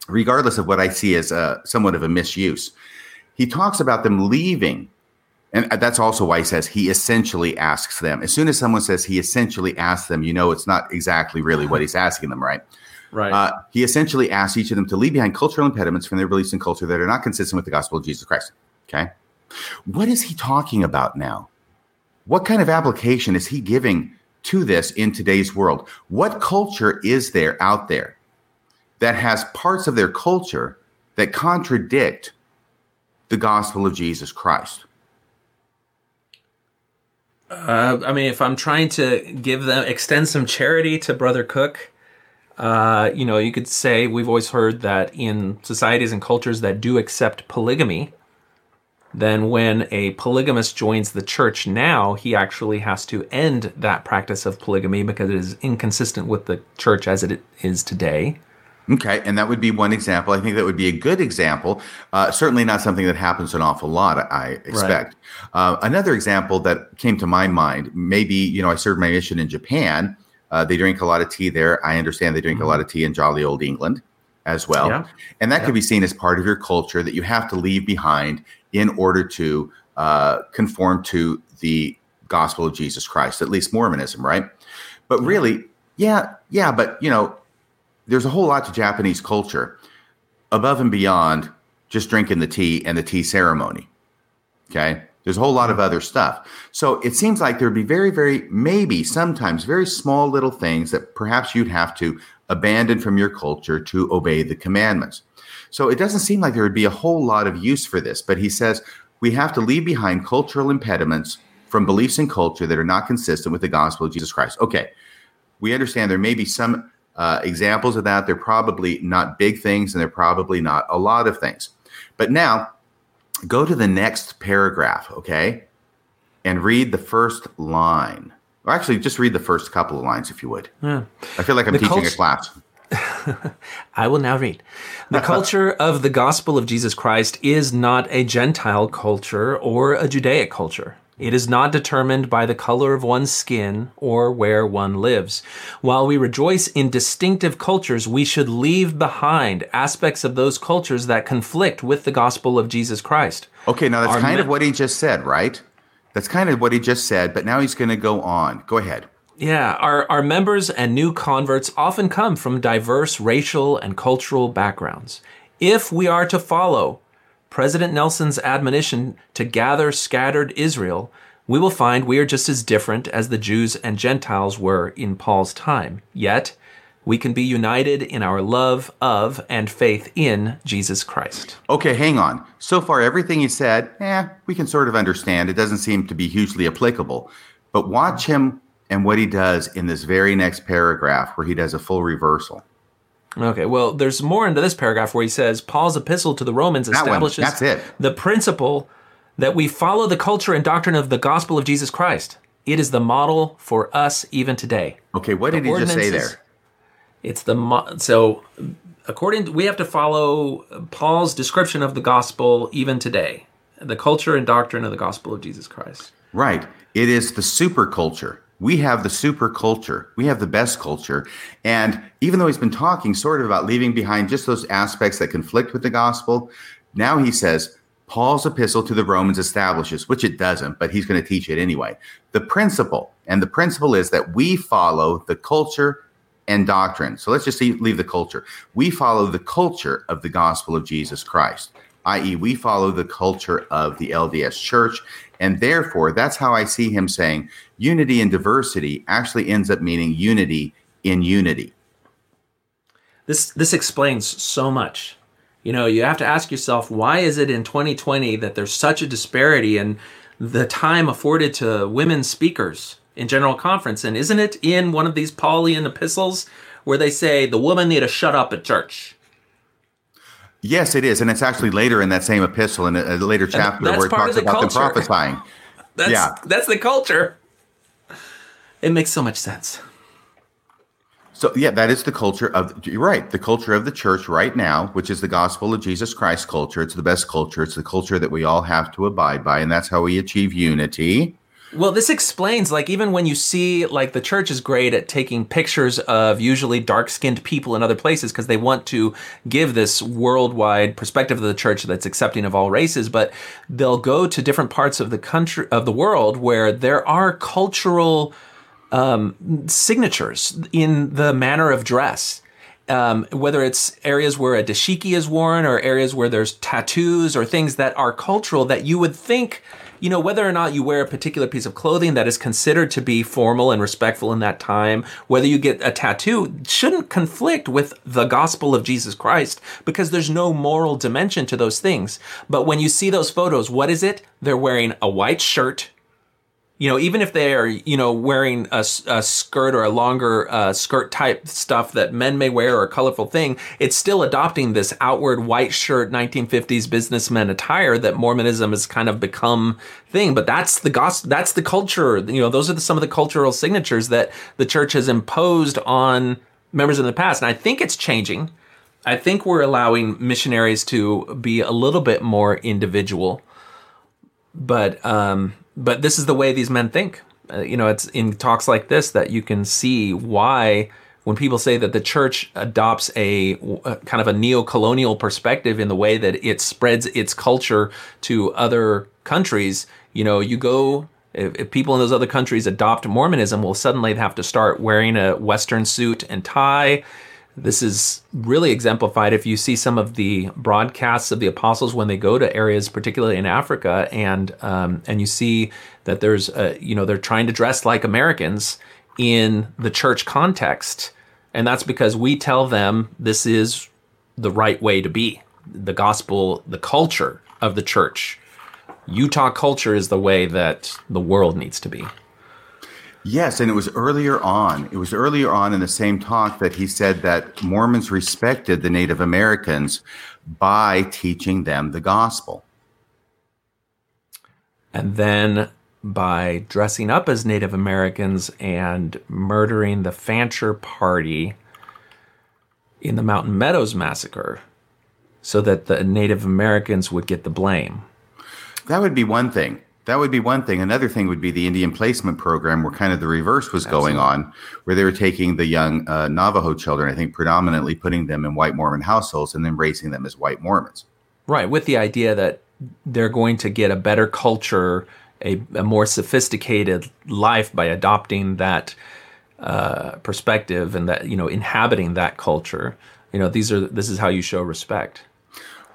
regardless of what I see as a, somewhat of a misuse, he talks about them leaving and that's also why he says he essentially asks them. As soon as someone says he essentially asks them, you know it's not exactly really what he's asking them, right?
Right. Uh,
he essentially asks each of them to leave behind cultural impediments from their beliefs and culture that are not consistent with the gospel of Jesus Christ. Okay. What is he talking about now? What kind of application is he giving to this in today's world? What culture is there out there that has parts of their culture that contradict the gospel of Jesus Christ?
Uh, I mean, if I'm trying to give them extend some charity to Brother Cook, uh, you know, you could say we've always heard that in societies and cultures that do accept polygamy, then when a polygamist joins the church now, he actually has to end that practice of polygamy because it is inconsistent with the church as it is today.
Okay, and that would be one example. I think that would be a good example. Uh, certainly not something that happens an awful lot, I expect. Right. Uh, another example that came to my mind, maybe, you know, I served my mission in Japan. Uh, they drink a lot of tea there. I understand they drink mm-hmm. a lot of tea in jolly old England as well. Yeah. And that yeah. could be seen as part of your culture that you have to leave behind in order to uh, conform to the gospel of Jesus Christ, at least Mormonism, right? But really, yeah, yeah, but, you know, there's a whole lot to Japanese culture above and beyond just drinking the tea and the tea ceremony. Okay. There's a whole lot of other stuff. So it seems like there'd be very, very, maybe sometimes very small little things that perhaps you'd have to abandon from your culture to obey the commandments. So it doesn't seem like there would be a whole lot of use for this. But he says we have to leave behind cultural impediments from beliefs and culture that are not consistent with the gospel of Jesus Christ. Okay. We understand there may be some uh, examples of that. They're probably not big things and they're probably not a lot of things. But now go to the next paragraph, okay? And read the first line. Or actually, just read the first couple of lines if you would. Yeah. I feel like I'm the teaching cult- a class.
I will now read. The culture of the gospel of Jesus Christ is not a Gentile culture or a Judaic culture. It is not determined by the color of one's skin or where one lives. While we rejoice in distinctive cultures, we should leave behind aspects of those cultures that conflict with the gospel of Jesus Christ.
Okay, now that's Our kind me- of what he just said, right? That's kind of what he just said, but now he's going to go on. Go ahead.
Yeah, our, our members and new converts often come from diverse racial and cultural backgrounds. If we are to follow President Nelson's admonition to gather scattered Israel, we will find we are just as different as the Jews and Gentiles were in Paul's time. Yet, we can be united in our love of and faith in Jesus Christ.
Okay, hang on. So far, everything he said, eh, we can sort of understand. It doesn't seem to be hugely applicable. But watch him and what he does in this very next paragraph where he does a full reversal.
Okay, well, there's more into this paragraph where he says Paul's epistle to the Romans that establishes
That's it.
the principle that we follow the culture and doctrine of the gospel of Jesus Christ. It is the model for us even today.
Okay, what the did he just say there?
It's the mo- so according to, we have to follow Paul's description of the gospel even today, the culture and doctrine of the gospel of Jesus Christ.
Right. It is the super culture we have the super culture. We have the best culture. And even though he's been talking sort of about leaving behind just those aspects that conflict with the gospel, now he says Paul's epistle to the Romans establishes, which it doesn't, but he's going to teach it anyway, the principle. And the principle is that we follow the culture and doctrine. So let's just leave the culture. We follow the culture of the gospel of Jesus Christ, i.e., we follow the culture of the LDS church. And therefore, that's how I see him saying unity and diversity actually ends up meaning unity in unity.
This this explains so much. You know, you have to ask yourself why is it in 2020 that there's such a disparity in the time afforded to women speakers in general conference and isn't it in one of these Pauline epistles where they say the woman need to shut up at church?
Yes, it is, and it's actually later in that same epistle in a, later chapter where it talks about culture. them prophesying.
That's, yeah, that's the culture. It makes so much sense.
So yeah, that is the culture of you're right. The culture of the church right now, which is the gospel of Jesus Christ culture. It's the best culture. It's the culture that we all have to abide by, and that's how we achieve unity.
Well, this explains like even when you see like the church is great at taking pictures of usually dark-skinned people in other places because they want to give this worldwide perspective of the church that's accepting of all races, but they'll go to different parts of the country of the world where there are cultural um, signatures in the manner of dress. Um, whether it's areas where a dashiki is worn or areas where there's tattoos or things that are cultural that you would think, you know, whether or not you wear a particular piece of clothing that is considered to be formal and respectful in that time, whether you get a tattoo shouldn't conflict with the gospel of Jesus Christ because there's no moral dimension to those things. But when you see those photos, what is it? They're wearing a white shirt you know, even if they are, you know, wearing a, a skirt or a longer uh, skirt type stuff that men may wear or a colorful thing, it's still adopting this outward white shirt 1950s businessman attire that Mormonism has kind of become thing. But that's the gospel, that's the culture. You know, those are the, some of the cultural signatures that the church has imposed on members in the past. And I think it's changing. I think we're allowing missionaries to be a little bit more individual. But, um, but this is the way these men think. Uh, you know, it's in talks like this that you can see why when people say that the church adopts a, a kind of a neo-colonial perspective in the way that it spreads its culture to other countries, you know, you go if, if, people in those other countries adopt Mormonism, well, suddenly have to start wearing a Western suit and tie this is really exemplified if you see some of the broadcasts of the apostles when they go to areas, particularly in Africa, and um, and you see that there's a, you know they're trying to dress like Americans in the church context, and that's because we tell them this is the right way to be. The gospel, the culture of the church, Utah culture is the way that the world needs to be.
Yes, and it was earlier on. It was earlier on in the same talk that he said that Mormons respected the Native Americans by teaching them the gospel.
And then by dressing up as Native Americans and murdering the Fancher Party in the Mountain Meadows Massacre so that the Native Americans would get the blame.
That would be one thing. That would be one thing. Another thing would be the Indian placement program, where kind of the reverse was Absolutely. going on, where they were taking the young uh, Navajo children, I think predominantly putting them in white Mormon households and then raising them as white Mormons.
Right, with the idea that they're going to get a better culture, a, a more sophisticated life by adopting that uh, perspective and that you know inhabiting that culture. You know, these are this is how you show respect.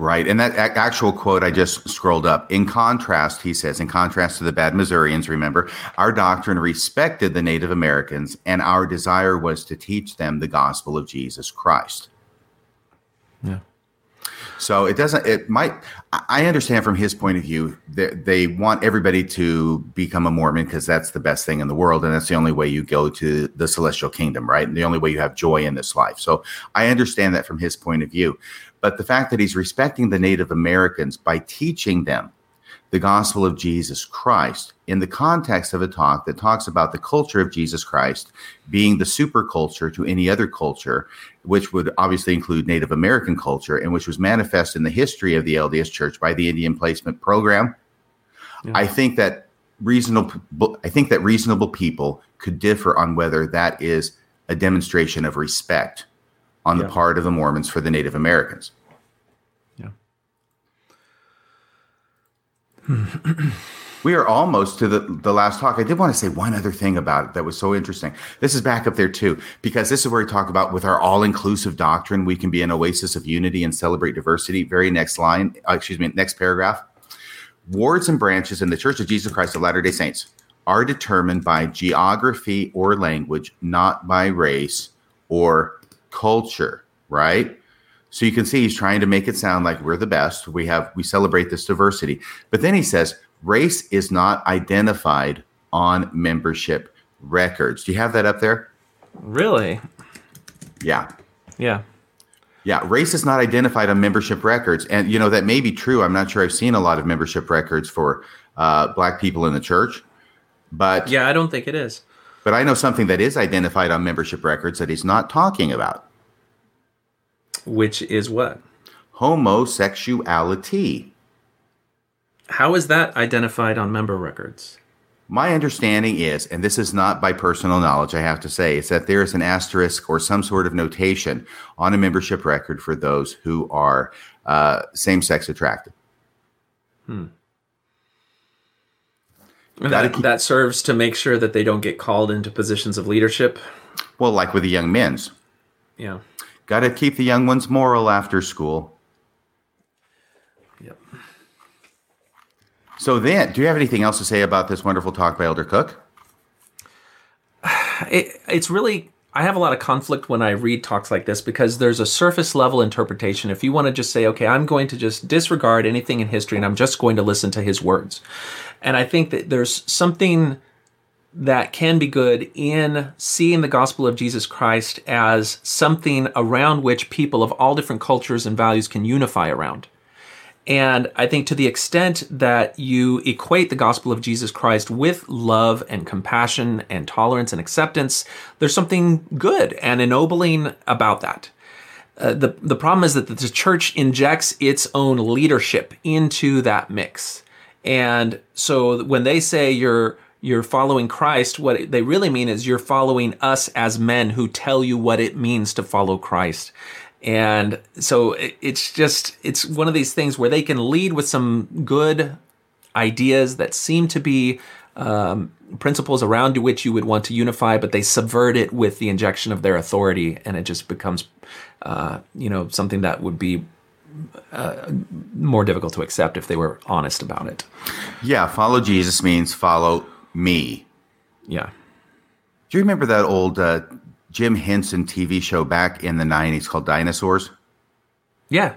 Right. And that actual quote I just scrolled up. In contrast, he says, in contrast to the bad Missourians, remember, our doctrine respected the Native Americans, and our desire was to teach them the gospel of Jesus Christ.
Yeah.
So it doesn't, it might, I understand from his point of view that they want everybody to become a Mormon because that's the best thing in the world. And that's the only way you go to the celestial kingdom, right? And the only way you have joy in this life. So I understand that from his point of view. But the fact that he's respecting the Native Americans by teaching them the gospel of Jesus Christ in the context of a talk that talks about the culture of Jesus Christ being the super culture to any other culture, which would obviously include Native American culture and which was manifest in the history of the LDS Church by the Indian Placement Program. Yeah. I think that reasonable I think that reasonable people could differ on whether that is a demonstration of respect on
Yeah.
the part of the Mormons for the Native Americans.
Yeah.
We are almost to the, the last talk. I did want to say one other thing about it that was so interesting. This is back up there too, because this is where we talk about with our all inclusive doctrine, we can be an oasis of unity and celebrate diversity. Very next line, uh, excuse me, next paragraph. Wards and branches in the Church of Jesus Christ of Latter day Saints are determined by geography or language, not by race or culture, right? So you can see he's trying to make it sound like we're the best. We have we celebrate this diversity. But then he says race is not identified on membership records. Do you have that up there?
Really?
Yeah.
Yeah.
Yeah, race is not identified on membership records, and you know that may be true. I'm not sure. I've seen a lot of membership records for uh, black people in the church, but
Yeah, I don't think it is.
But I know something that is identified on membership records that he's not talking about:
Which is what?
homosexuality.
How is that identified on member records?
My understanding is, and this is not by personal knowledge, I have to say, is that there is an asterisk or some sort of notation on a membership record for those who are uh, same-sex attracted. Gotta
That,
keep-
that serves to make sure that they don't get called into positions of leadership.
Well, like with the young men's,
Yeah.
got to keep the young ones moral after school.
Yep.
So then, do you have anything else to say about this wonderful talk by Elder Cook?
it, it's really I have a lot of conflict when I read talks like this because there's a surface level interpretation. If you want to just say, okay, I'm going to just disregard anything in history and I'm just going to listen to his words. And I think that there's something that can be good in seeing the gospel of Jesus Christ as something around which people of all different cultures and values can unify around. And I think to the extent that you equate the gospel of Jesus Christ with love and compassion and tolerance and acceptance, there's something good and ennobling about that. Uh, the the problem is that the church injects its own leadership into that mix, and so when they say you're you're following Christ, what they really mean is you're following us as men who tell you what it means to follow Christ. And so it- it's just it's one of these things where they can lead with some good ideas that seem to be um, principles around which you would want to unify, but they subvert it with the injection of their authority, and it just becomes, uh, you know, something that would be uh, more difficult to accept if they were honest about it.
Yeah, follow Jesus means follow me.
Yeah.
Do you remember that old uh, Jim Henson TV show back in the 90s called Dinosaurs?
Yeah.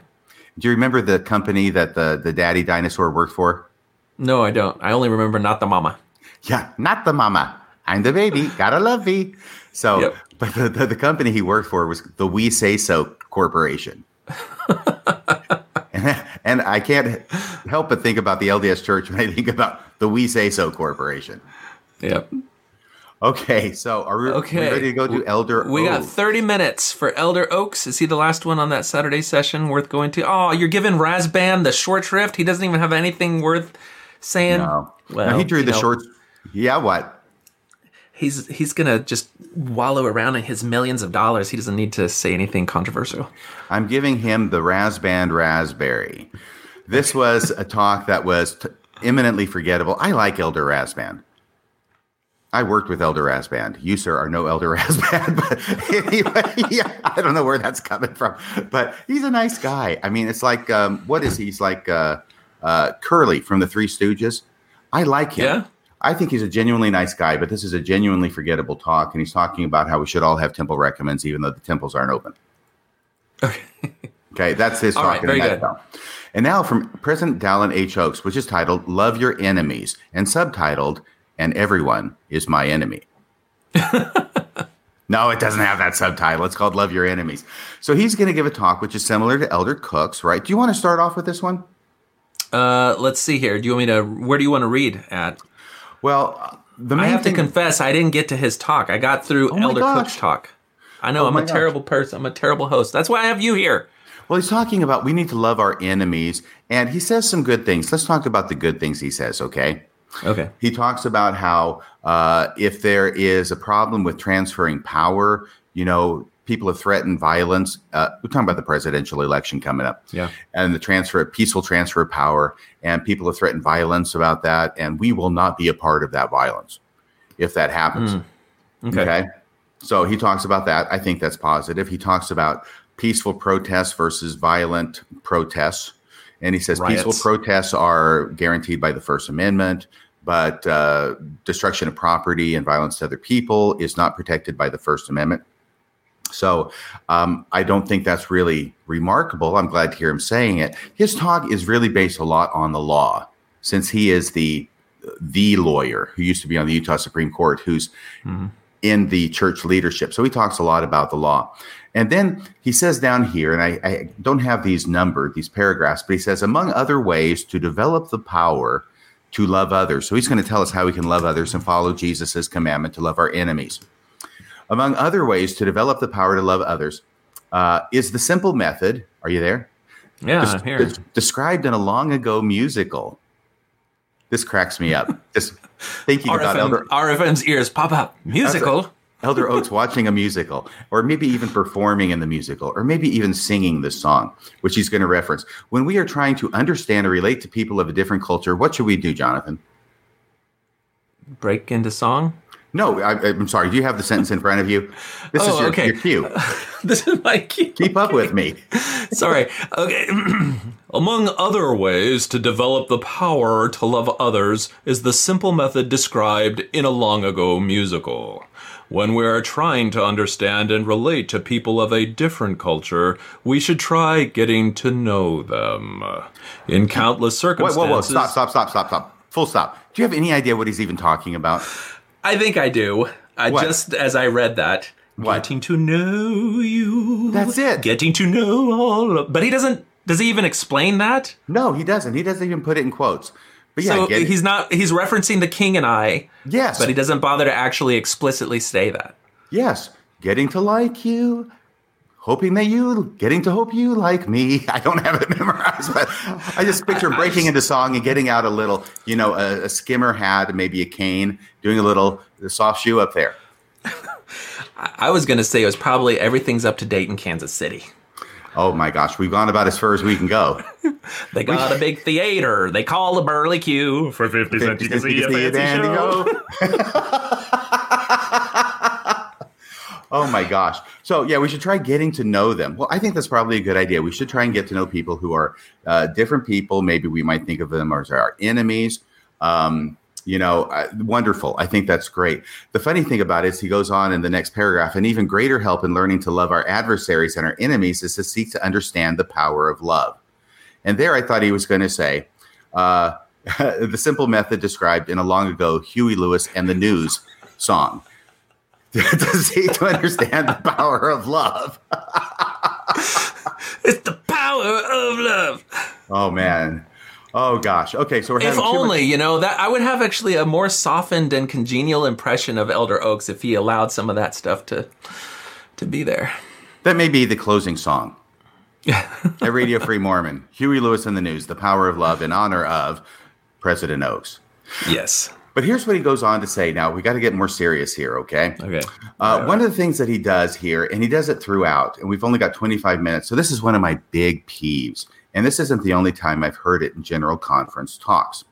Do you remember the company that the, the daddy dinosaur worked for?
No, I don't. I only remember not the mama.
Yeah, not the mama. I'm the baby. Gotta love me. So,
Yep.
but the, the, the company he worked for was the We Say So Corporation. and, and I can't help but think about the LDS Church when I think about the We Say So Corporation.
Yep.
Okay, so are we,
Okay.
ready to go to Elder
We got 30 minutes for Elder Oaks. Is he the last one on that Saturday session worth going to? Oh, you're giving Rasband the short shrift. He doesn't even have anything worth saying.
No.
Well,
no, he drew the
know,
shorts. Yeah, what?
He's he's gonna just wallow around in his millions of dollars. He doesn't need to say anything controversial.
I'm giving him the Rasband Raspberry. This was a talk that was t- eminently forgettable. I like Elder Rasband. I worked with Elder Rasband. You, sir, are no Elder Rasband, but anyway, yeah, I don't know where that's coming from, but he's a nice guy. I mean, it's like, um, what is he? He's like uh, uh, Curly from the Three Stooges. I like him.
Yeah?
I think he's a genuinely nice guy, but this is a genuinely forgettable talk, and he's talking about how we should all have temple recommends, even though the temples aren't open.
Okay.
Okay, that's his
All
talk
right,
in
very good.
And now from President Dallin H. Oaks, which is titled Love Your Enemies and subtitled And Everyone is My Enemy. no, it doesn't have that subtitle. It's called Love Your Enemies. So he's going to give a talk which is similar to Elder Cook's, right? Do you want to start off with this one?
Uh, let's see here. Do you want me to? Where do you want to read at?
Well, the main
I have to confess, I didn't get to his talk. I got through
Oh
Elder
gosh.
Cook's talk. I know
Oh
I'm a
gosh.
terrible person. I'm a terrible host. That's why I have you here.
Well, he's talking about we need to love our enemies, and he says some good things. Let's talk about the good things he says, okay?
Okay.
He talks about how uh, if there is a problem with transferring power, you know, people have threatened violence. Uh, we're talking about the presidential election coming up,
Yeah.
and the transfer, peaceful transfer of power, and people have threatened violence about that, and we will not be a part of that violence if that happens.
Okay.
Okay. So he talks about that. I think that's positive. He talks about peaceful protests versus violent protests. And he says
Riots.
peaceful protests are guaranteed by the First Amendment, but uh, destruction of property and violence to other people is not protected by the First Amendment. So um, I don't think that's really remarkable. I'm glad to hear him saying it. His talk is really based a lot on the law, since he is the the lawyer who used to be on the Utah Supreme Court, who's
Mhm.
in the church leadership. So he talks a lot about the law. And then he says down here, and I, I don't have these numbered, these paragraphs, but he says, among other ways to develop the power to love others. So he's going to tell us how we can love others and follow Jesus' commandment to love our enemies. Among other ways to develop the power to love others uh, is the simple method. Are you there?
Yeah,
Des-
I'm here.
des- described in a long ago musical. This cracks me up. Just thinking about Elder,
RFM, RFM's ears pop up. Musical.
Elder Oaks watching a musical, or maybe even performing in the musical, or maybe even singing the song, which he's going to reference. When we are trying to understand or relate to people of a different culture, what should we do, Jonathan?
Break into song.
No, I, I'm sorry. Do you have the sentence in front of you? This
Oh,
is your,
okay.
your cue.
this is my cue.
Keep up with me.
Sorry. Okay. Among other ways to develop the power to love others is the simple method described in a long ago musical. When we are trying to understand and relate to people of a different culture, we should try getting to know them. In countless
Whoa,
circumstances,
whoa, whoa! Stop, stop, stop, stop, stop. Full stop. Do you have any idea what he's even talking about?
I think I do. I
What?
just as I read that,
What?
getting to know you.
That's it.
Getting to know all. Of, but he doesn't. Does he even explain that?
No, he doesn't. He doesn't even put it in quotes. But yeah,
so he's not. He's referencing the king and I,
yes,
but he doesn't bother to actually explicitly say that.
Yes, getting to like you, hoping that you, getting to hope you like me. I don't have it memorized, but I just picture
I
breaking
just-
into song and getting out a little, you know, a, a skimmer hat and maybe a cane, doing a little the soft shoe up there.
I, I was gonna say it was probably everything's up to date in Kansas City.
Oh my gosh, we've gone about as far as we can go.
They got a big theater. They call the Burley Q for fifty cents. You can see a fancy show.
oh my gosh. So, yeah, we should try getting to know them. Well, I think that's probably a good idea. We should try and get to know people who are uh, different people. Maybe we might think of them as our enemies. Um, you know, uh, wonderful. I think that's great. The funny thing about it is, he goes on in the next paragraph, an even greater help in learning to love our adversaries and our enemies is to seek to understand the power of love. And there I thought he was going to say, uh, the simple method described in a long ago Huey Lewis and the News song. to seek to understand the power of love.
It's the power of love.
Oh man. Oh gosh. Okay, so we're
If
having too much-
only, you know, that I would have actually a more softened and congenial impression of Elder Oaks if he allowed some of that stuff to to be there.
that may be the closing song. At Radio Free Mormon, Huey Lewis and the News, The Power of Love in honor of President Oaks.
Yes.
But here's what he goes on to say. Now we got to get more serious here, okay?
Okay.
Uh, one of the things that he does here, and he does it throughout, and we've only got 25 minutes. So this is one of my big peeves. And this isn't the only time I've heard it in general conference talks.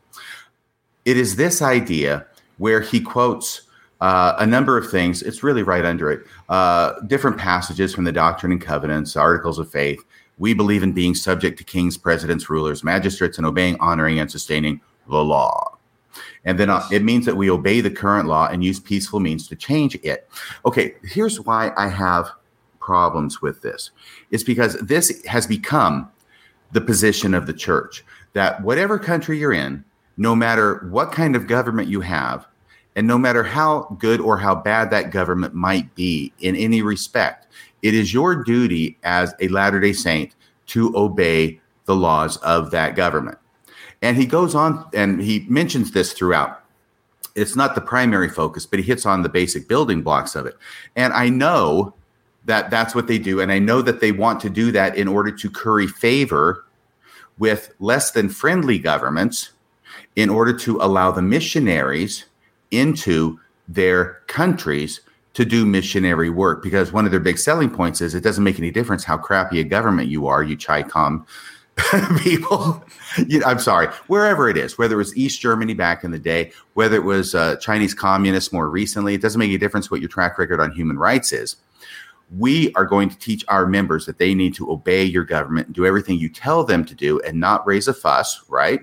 It is this idea where he quotes uh, a number of things. It's really right under it. Uh, different passages from the Doctrine and Covenants, Articles of Faith. We believe in being subject to kings, presidents, rulers, magistrates, and obeying, honoring, and sustaining the law. And then uh, it means that we obey the current law and use peaceful means to change it. Okay, here's why I have problems with this. It's because this has become the position of the church that whatever country you're in, no matter what kind of government you have, and no matter how good or how bad that government might be in any respect, it is your duty as a Latter day Saint to obey the laws of that government. And he goes on and he mentions this throughout. It's not the primary focus, but he hits on the basic building blocks of it. And I know that that's what they do. And I know that they want to do that in order to curry favor with less than friendly governments in order to allow the missionaries into their countries to do missionary work because one of their big selling points is it doesn't make any difference how crappy a government you are, you Chi-Com people. you, I'm sorry, wherever it is, whether it was East Germany back in the day, whether it was uh, Chinese communists more recently, it doesn't make any difference what your track record on human rights is. We are going to teach our members that they need to obey your government and do everything you tell them to do and not raise a fuss, right?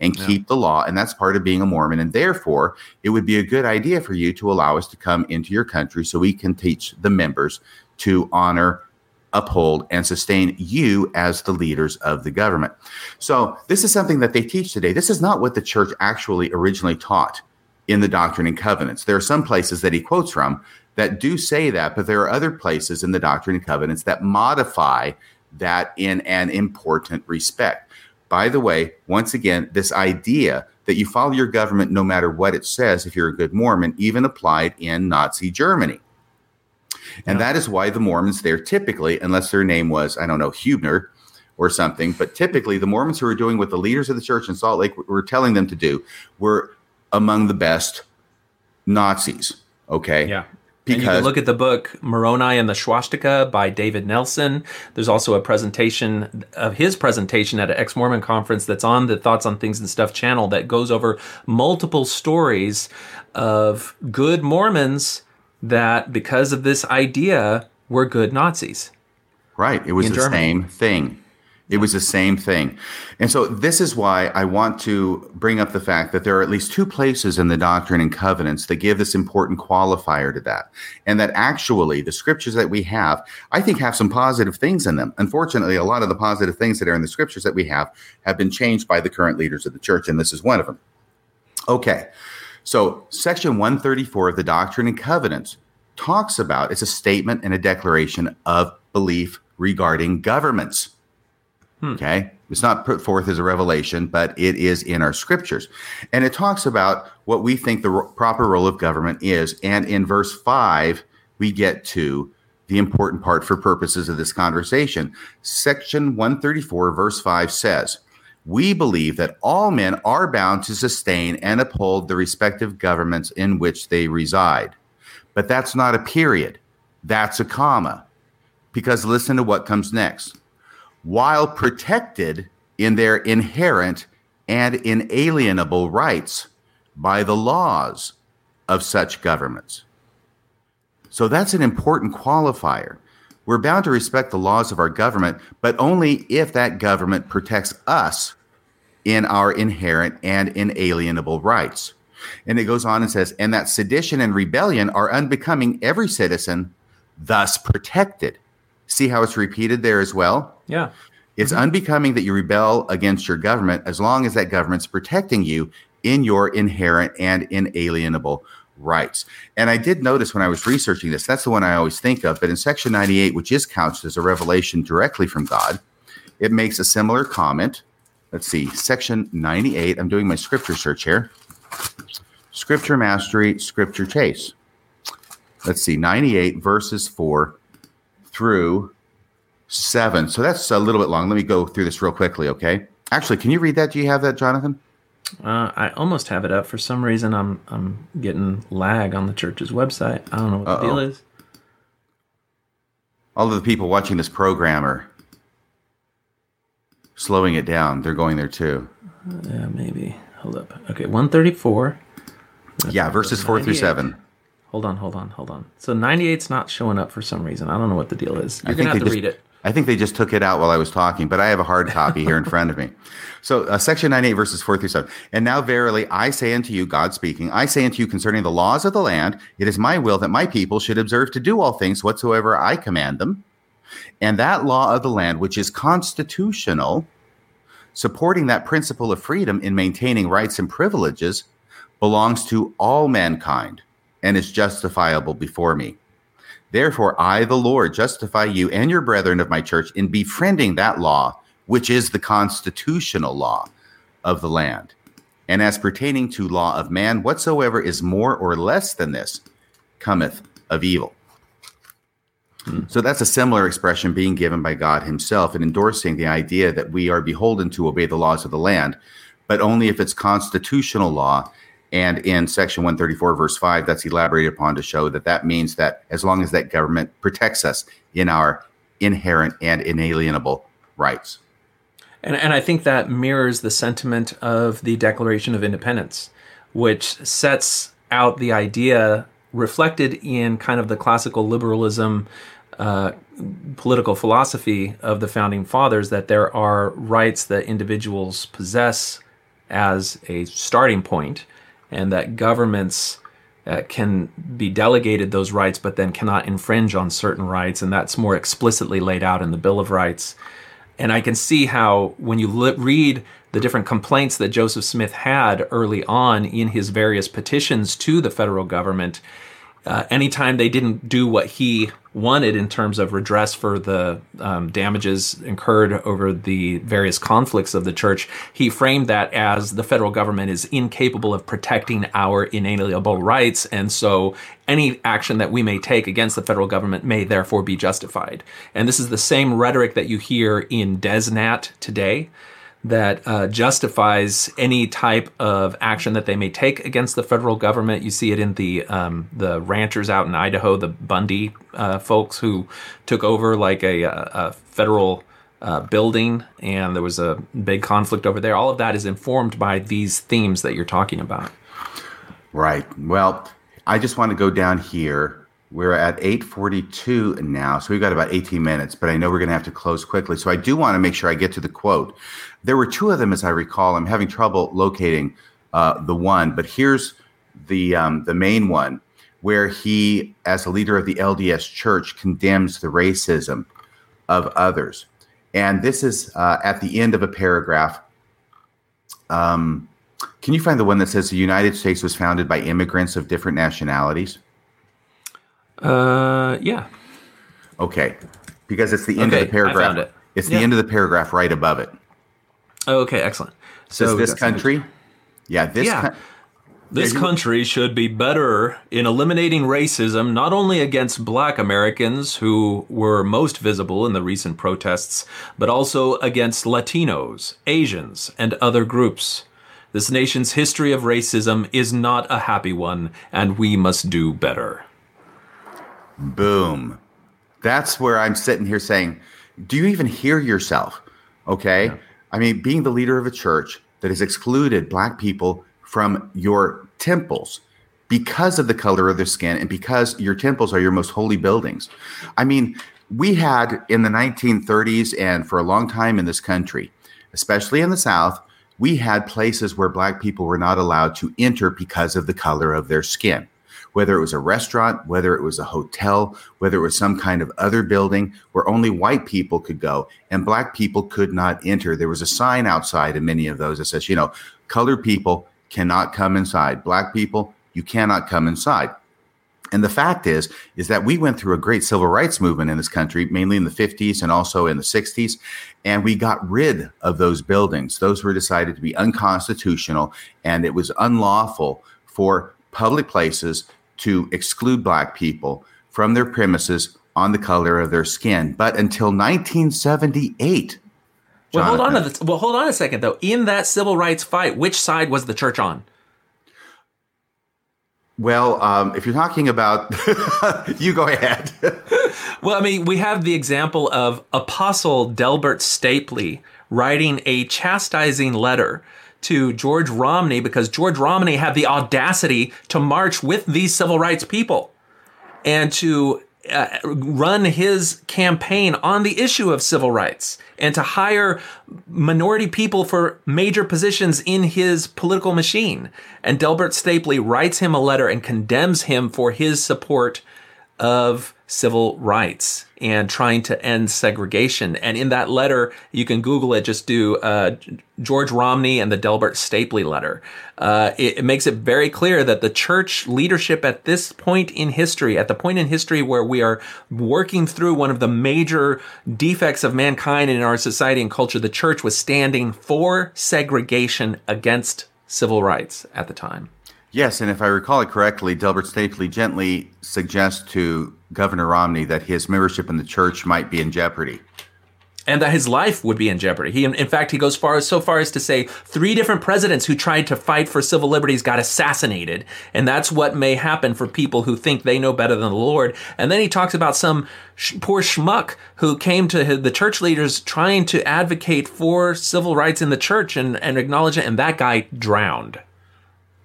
and yeah. keep the law. And that's part of being a Mormon. And therefore, it would be a good idea for you to allow us to come into your country so we can teach the members to honor, uphold, and sustain you as the leaders of the government. So, this is something that they teach today. This is not what the church actually originally taught in the Doctrine and Covenants. There are some places that he quotes from that do say that, but there are other places in the Doctrine and Covenants that modify that in an important respect. By the way, once again, this idea that you follow your government no matter what it says, if you're a good Mormon, even applied in Nazi Germany. And yeah. that is why the Mormons there typically, unless their name was, I don't know, Hübener or something, but typically the Mormons who were doing what the leaders of the church in Salt Lake were telling them to do were among the best Nazis. Okay.
Yeah. Because and you can look at the book Moroni and the Swastika by David Nelson. There's also a presentation of his presentation at an ex Mormon conference that's on the Thoughts on Things and Stuff channel that goes over multiple stories of good Mormons that, because of this idea, were good Nazis.
Right. It was the Germany. same thing. It was the same thing. And so this is why I want to bring up the fact that there are at least two places in the Doctrine and Covenants that give this important qualifier to that. And that actually the scriptures that we have, I think have some positive things in them. Unfortunately, a lot of the positive things that are in the scriptures that we have have been changed by the current leaders of the church, and this is one of them. Okay. So section 134 of the Doctrine and Covenants talks about it's a statement and a declaration of belief regarding governments. Hmm. Okay. It's not put forth as a revelation, but it is in our scriptures. And it talks about what we think the ro- proper role of government is. And in verse five, we get to the important part for purposes of this conversation. Section 134, verse 5 says, We believe that all men are bound to sustain and uphold the respective governments in which they reside. But that's not a period, that's a comma. Because listen to what comes next while protected in their inherent and inalienable rights by the laws of such governments. So that's an important qualifier. We're bound to respect the laws of our government, but only if that government protects us in our inherent and inalienable rights. And it goes on and says, and that sedition and rebellion are unbecoming every citizen, thus protected. See how it's repeated there as well?
Yeah.
It's mm-hmm. unbecoming that you rebel against your government as long as that government's protecting you in your inherent and inalienable rights. And I did notice when I was researching this, that's the one I always think of, but in section 98, which is couched as a revelation directly from God, it makes a similar comment. Let's see, section 98. I'm doing my scripture search here. Scripture mastery, scripture chase. Let's see, 98 verses 4 through 7. So that's a little bit long. Let me go through this real quickly, okay? Actually, can you read that? Do you have that, Jonathan?
Uh, I almost have it up. For some reason, I'm I'm getting lag on the church's website. I don't know what Uh-oh. the deal is.
All of the people watching this program are slowing it down. They're going there too.
Yeah, maybe. Hold up. Okay, 134.
Yeah, verses 4 through 7.
Hold on, hold on, hold on. So 98's not showing up for some reason. I don't know what the deal is. You're going to have to
just,
read it.
I think they just took it out while I was talking, but I have a hard copy here in front of me. So, uh, section 98, verses 4 through 7. And now, verily, I say unto you, God speaking, I say unto you concerning the laws of the land, it is my will that my people should observe to do all things whatsoever I command them. And that law of the land, which is constitutional, supporting that principle of freedom in maintaining rights and privileges, belongs to all mankind and is justifiable before me. Therefore, I, the Lord, justify you and your brethren of my church in befriending that law, which is the constitutional law of the land. And as pertaining to law of man, whatsoever is more or less than this cometh of evil. Hmm. So that's a similar expression being given by God Himself and endorsing the idea that we are beholden to obey the laws of the land, but only if it's constitutional law. And in Section 134, verse 5, that's elaborated upon to show that that means that as long as that government protects us in our inherent and inalienable rights.
And, and I think that mirrors the sentiment of the Declaration of Independence, which sets out the idea reflected in kind of the classical liberalism uh, political philosophy of the founding fathers that there are rights that individuals possess as a starting point, and that governments uh, can be delegated those rights, but then cannot infringe on certain rights, and that's more explicitly laid out in the Bill of Rights. And I can see how when you li- read the different complaints that Joseph Smith had early on in his various petitions to the federal government, uh, anytime they didn't do what he wanted in terms of redress for the um, damages incurred over the various conflicts of the church, he framed that as the federal government is incapable of protecting our inalienable rights, and so any action that we may take against the federal government may therefore be justified. And this is the same rhetoric that you hear in DezNat today that uh, justifies any type of action that they may take against the federal government. You see it in the um, the ranchers out in Idaho, the Bundy uh, folks who took over like a, a federal uh, building, and there was a big conflict over there. All of that is informed by these themes that you're talking about.
Right. Well, I just want to go down here we're at 8:42 now, so we've got about 18 minutes, but I know we're going to have to close quickly. So I do want to make sure I get to the quote. There were two of them, as I recall. I'm having trouble locating uh, the one, but here's the um, the main one, where he, as a leader of the LDS Church, condemns the racism of others, and this is uh, at the end of a paragraph. Um, can you find the one that says the United States was founded by immigrants of different nationalities?
Uh, yeah.
Okay, because it's the end
Okay,
of the paragraph.
It.
It's the end of the paragraph right above it.
Okay, excellent. So
this
something-
country. Yeah, this.
Yeah.
coun-
This country should be better in eliminating racism, not only against black Americans, who were most visible in the recent protests, but also against Latinos, Asians, and other groups. This nation's history of racism is not a happy one, and we must do better.
Boom. That's where I'm sitting here saying, do you even hear yourself? Okay. I mean, being the leader of a church that has excluded black people from your temples because of the color of their skin and because your temples are your most holy buildings. I mean, we had in the 1930s and for a long time in this country, especially in the South, we had places where black people were not allowed to enter because of the color of their skin whether it was a restaurant, whether it was a hotel, whether it was some kind of other building where only white people could go and black people could not enter. There was a sign outside in many of those that says, you know, colored people cannot come inside. Black people, you cannot come inside. And the fact is, is that we went through a great civil rights movement in this country, mainly in the 50s and also in the 60s, and we got rid of those buildings. Those were decided to be unconstitutional, and it was unlawful for public places to exclude black people from their premises on the color of their skin. But until 1978,
Well, hold on. A, well, hold on a second though. In that civil rights fight, which side was the church on?
Well, um, if you're talking about, you go ahead.
Well, I mean, we have the example of Apostle Delbert Stapley writing a chastising letter to George Romney because George Romney had the audacity to march with these civil rights people and to uh, run his campaign on the issue of civil rights and to hire minority people for major positions in his political machine. And Delbert Stapley writes him a letter and condemns him for his support of civil rights and trying to end segregation. And in that letter, you can Google it, just do uh, George Romney and the Delbert Stapley letter. Uh, it, it makes it very clear that the church leadership at this point in history, at the point in history where we are working through one of the major defects of mankind in our society and culture, the church was standing for segregation against civil rights at the time.
Yes, and if I recall it correctly, Delbert Stapley gently suggests to Governor Romney that his membership in the church might be in jeopardy.
and that his life would be in jeopardy. He, in fact, he goes far so far as to say three different presidents who tried to fight for civil liberties got assassinated, and that's what may happen for people who think they know better than the Lord. And then he talks about some sh- poor schmuck who came to the church leaders trying to advocate for civil rights in the church and, and acknowledge it, and that guy drowned.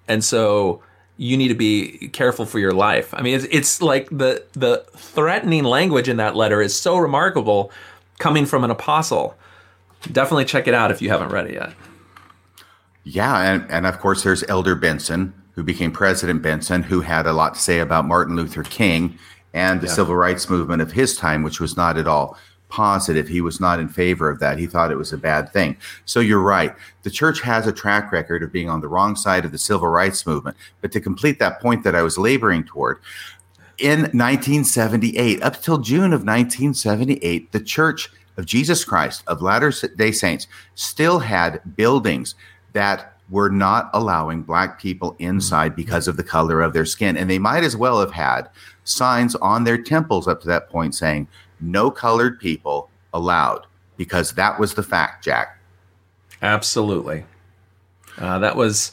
And so you need to be careful for your life. I mean, it's, it's like the the threatening language in that letter is so remarkable coming from an apostle. Definitely check it out if you haven't read it yet.
Yeah, and, and of course, there's Elder Benson, who became President Benson, who had a lot to say about Martin Luther King and the yeah. civil rights movement of his time, which was not at all positive. He was not in favor of that. He thought it was a bad thing. So you're right. The church has a track record of being on the wrong side of the civil rights movement. But to complete that point that I was laboring toward, in 1978, up till June of 1978, the Church of Jesus Christ of Latter day Saints still had buildings that were not allowing black people inside mm-hmm. because of the color of their skin. And they might as well have had signs on their temples up to that point saying, no colored people allowed, because that was the fact, Jack.
Absolutely. Uh, that was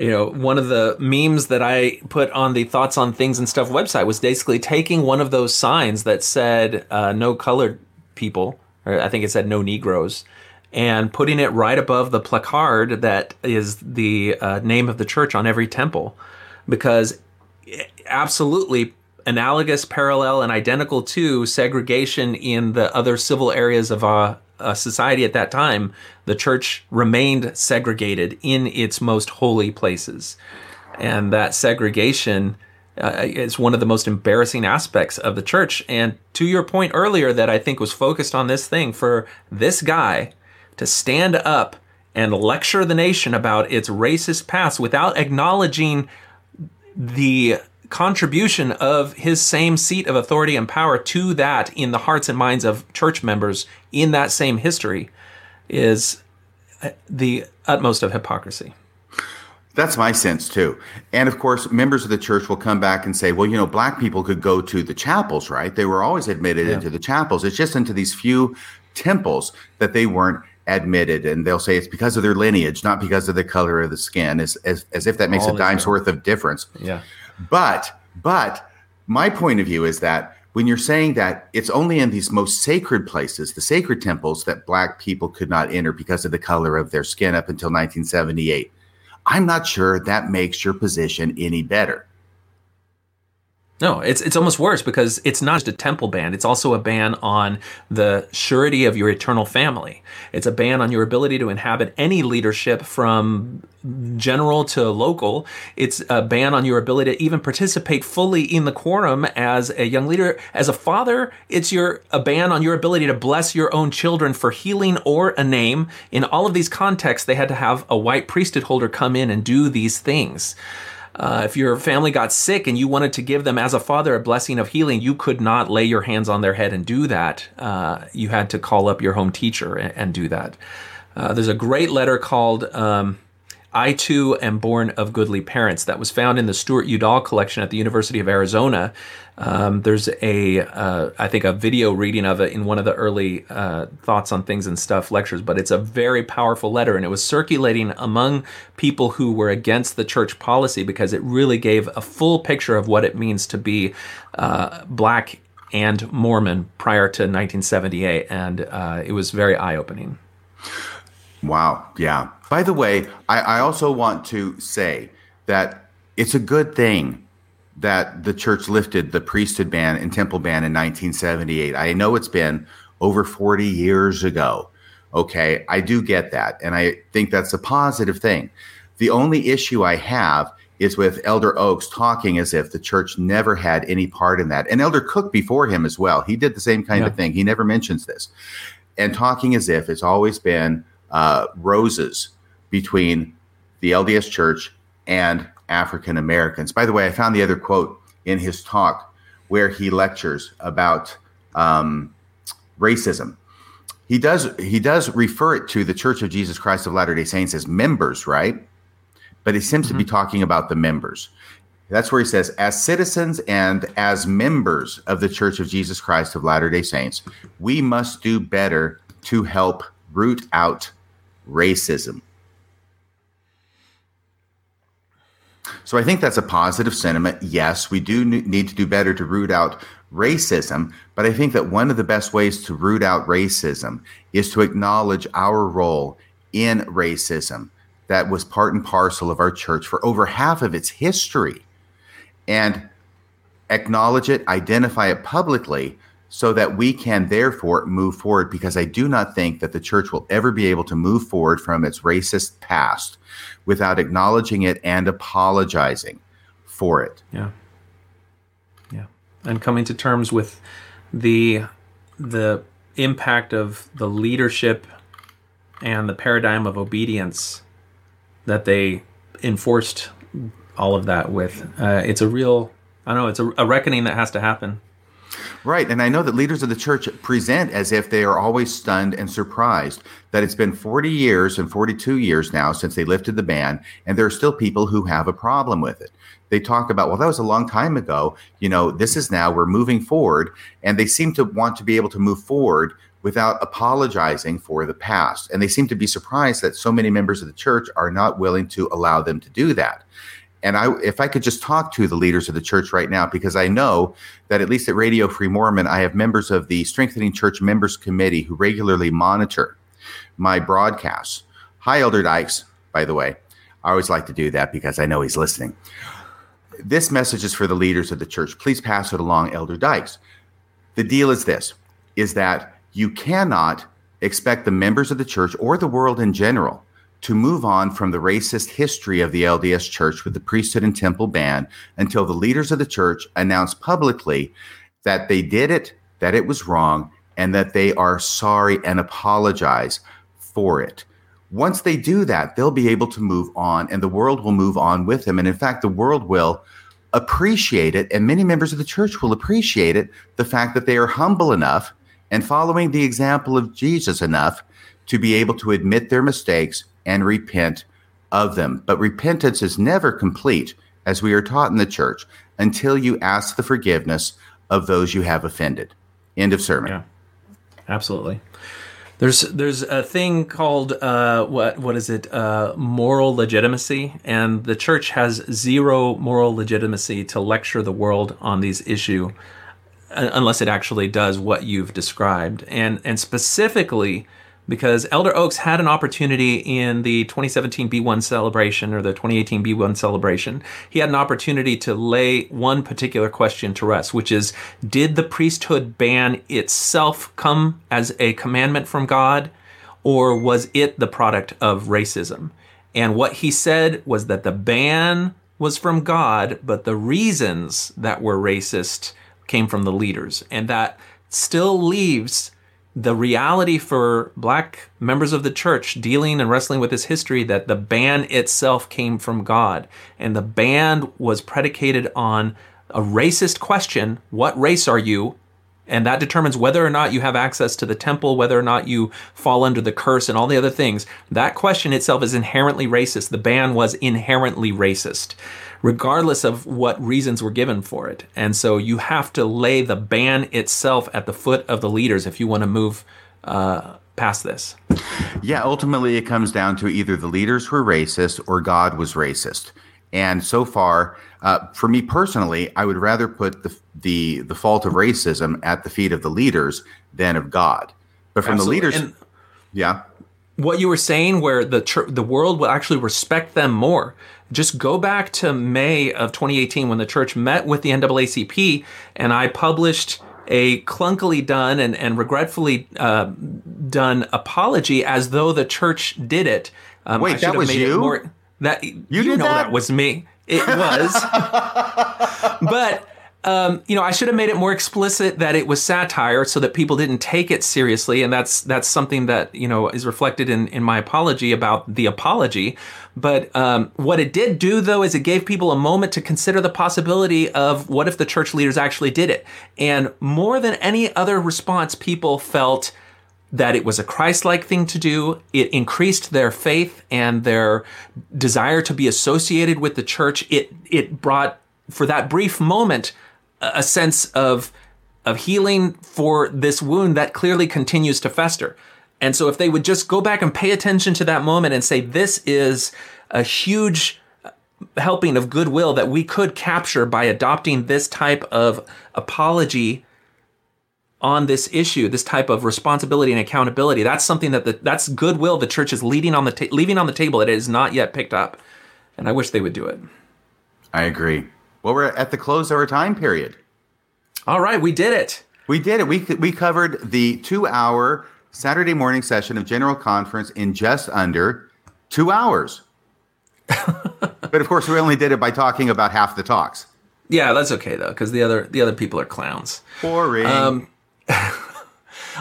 you know, one of the memes that I put on the Thoughts on Things and Stuff website was basically taking one of those signs that said uh, no colored people, or I think it said no Negroes, and putting it right above the placard that is the uh, name of the church on every temple. Because absolutely analogous, parallel, and identical to segregation in the other civil areas of uh, uh, society at that time, the church remained segregated in its most holy places. And that segregation uh, is one of the most embarrassing aspects of the church. And to your point earlier, that I think was focused on this thing for this guy to stand up and lecture the nation about its racist past without acknowledging the contribution of his same seat of authority and power to that in the hearts and minds of church members in that same history is the utmost of hypocrisy.
That's my sense too. And of course, members of the church will come back and say, well, you know, black people could go to the chapels, right? They were always admitted yeah. into the chapels. It's just into these few temples that they weren't admitted. And they'll say it's because of their lineage, not because of the color of the skin, as, as, as if that makes All a dime's worth of difference.
Yeah.
But, but my point of view is that when you're saying that it's only in these most sacred places, the sacred temples, that black people could not enter because of the color of their skin up until 1978, I'm not sure that makes your position any better.
No, it's it's almost worse because it's not just a temple ban, it's also a ban on the surety of your eternal family. It's a ban on your ability to inhabit any leadership from general to local. It's a ban on your ability to even participate fully in the quorum as a young leader. As a father, it's your a ban on your ability to bless your own children for healing or a name. In all of these contexts, they had to have a white priesthood holder come in and do these things. Uh, if your family got sick and you wanted to give them as a father a blessing of healing, you could not lay your hands on their head and do that. Uh, you had to call up your home teacher and, and do that. Uh, there's a great letter called um, I Too Am Born of Goodly Parents that was found in the Stewart Udall collection at the University of Arizona. Um, there's a, uh, I think, a video reading of it in one of the early uh, thoughts on things and stuff lectures, but it's a very powerful letter, and it was circulating among people who were against the church policy because it really gave a full picture of what it means to be uh, black and Mormon prior to 1978, and uh, it was very eye opening.
Wow. Yeah. By the way, I, I also want to say that it's a good thing that the church lifted the priesthood ban and temple ban in 1978. I know it's been over 40 years ago. Okay, I do get that. And I think that's a positive thing. The only issue I have is with Elder Oaks talking as if the church never had any part in that. And Elder Cook before him as well. He did the same kind yeah. of thing. He never mentions this. And talking as if it's always been uh, roses between the LDS church and African Americans. By the way, I found the other quote in his talk where he lectures about um, racism. He does he does refer it to the Church of Jesus Christ of Latter Day Saints as members, right? But he seems mm-hmm. to be mm-hmm. talking about the members. That's where he says, as citizens and as members of the Church of Jesus Christ of Latter Day Saints, we must do better to help root out racism. So I think that's a positive sentiment. Yes, we do need to do better to root out racism, but I think that one of the best ways to root out racism is to acknowledge our role in racism that was part and parcel of our church for over half of its history and acknowledge it, identify it publicly so that we can therefore move forward because I do not think that the church will ever be able to move forward from its racist past without acknowledging it and apologizing for it.
Yeah. Yeah. And coming to terms with the the impact of the leadership and the paradigm of obedience that they enforced all of that with. Uh, it's a real, I don't know, it's a, a reckoning that has to happen.
Right. And I know that leaders of the church present as if they are always stunned and surprised that it's been 40 years and 42 years now since they lifted the ban, and there are still people who have a problem with it. They talk about, well, that was a long time ago. You know, this is now, we're moving forward. And they seem to want to be able to move forward without apologizing for the past. And they seem to be surprised that so many members of the church are not willing to allow them to do that. And I, if I could just talk to the leaders of the church right now, because I know that at least at Radio Free Mormon, I have members of the Strengthening Church Members Committee who regularly monitor my broadcasts. Hi, Elder Dykes, by the way. I always like to do that because I know he's listening. This message is for the leaders of the church. Please pass it along, Elder Dykes. The deal is this is that you cannot expect the members of the church or the world in general to move on from the racist history of the LDS church with the priesthood and temple ban until the leaders of the church announce publicly that they did it, that it was wrong, and that they are sorry and apologize for it. Once they do that, they'll be able to move on and the world will move on with them. And in fact, the world will appreciate it, and many members of the church will appreciate it the fact that they are humble enough and following the example of Jesus enough to be able to admit their mistakes and repent of them. But repentance is never complete, as we are taught in the church, until you ask the forgiveness of those you have offended. End of sermon.
Yeah, absolutely. There's there's a thing called uh, what what is it uh, moral legitimacy, and the church has zero moral legitimacy to lecture the world on these issue uh, unless it actually does what you've described, and and specifically because Elder Oaks had an opportunity in the 2017 Be One celebration or the 2018 Be One celebration. He had an opportunity to lay one particular question to rest, which is Did the priesthood ban itself come as a commandment from God, or was it the product of racism? And what he said was that the ban was from God, but the reasons that were racist came from the leaders. And that still leaves the reality for black members of the church dealing and wrestling with this history that the ban itself came from God. And the ban was predicated on a racist question what race are you? And that determines whether or not you have access to the temple, whether or not you fall under the curse, and all the other things. That question itself is inherently racist. The ban was inherently racist regardless of what reasons were given for it. And so you have to lay the ban itself at the foot of the leaders if you want to move uh, past this.
Yeah, ultimately, it comes down to either the leaders were racist or God was racist. And so far, uh, for me personally, I would rather put the, the the fault of racism at the feet of the leaders than of God. But from Absolutely. the leaders, and yeah,
what you were saying, where the tr- the world will actually respect them more just go back to May of 2018 when the church met with the NAACP and I published a clunkily done and, and regretfully uh, done apology as though the church did it.
Um, Wait, that was you? More,
that you, you know that? that was me. It was, but um, you know, I should have made it more explicit that it was satire so that people didn't take it seriously, and that's that's something that you know is reflected in in my apology about the apology. But um, what it did do, though, is it gave people a moment to consider the possibility of what if the church leaders actually did it. And more than any other response, people felt that it was a Christ-like thing to do. It increased their faith and their desire to be associated with the church. It it brought for that brief moment a sense of of healing for this wound that clearly continues to fester. And so if they would just go back and pay attention to that moment and say, this is a huge uh, helping of goodwill that we could capture by adopting this type of apology on this issue, this type of responsibility and accountability. That's something that the, that's goodwill the church is leading on the ta- leaving on the table that it is not yet picked up, and I wish they would do it.
I agree. Well, we're at the close of our time period.
All right, we did it.
We did it. We we covered the two-hour Saturday morning session of General Conference in just under two hours. but of course, we only did it by talking about half the talks.
Yeah, that's okay though, because the other the other people are clowns.
Boring.
Um,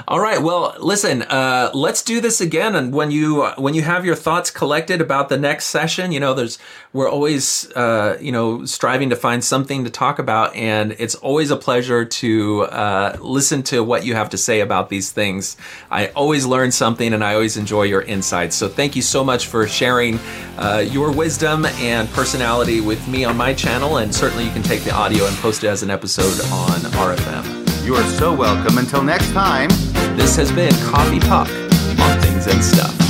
all right. Well, listen. Uh, let's do this again. And when you when you have your thoughts collected about the next session, you know, there's we're always uh, you know striving to find something to talk about, and it's always a pleasure to uh, listen to what you have to say about these things. I always learn something, and I always enjoy your insights. So thank you so much for sharing uh, your wisdom and personality with me on my channel, and certainly you can take the audio and post it as an episode on RFM.
You are so welcome. Until next time.
This has been Coffee Talk on Things and Stuff.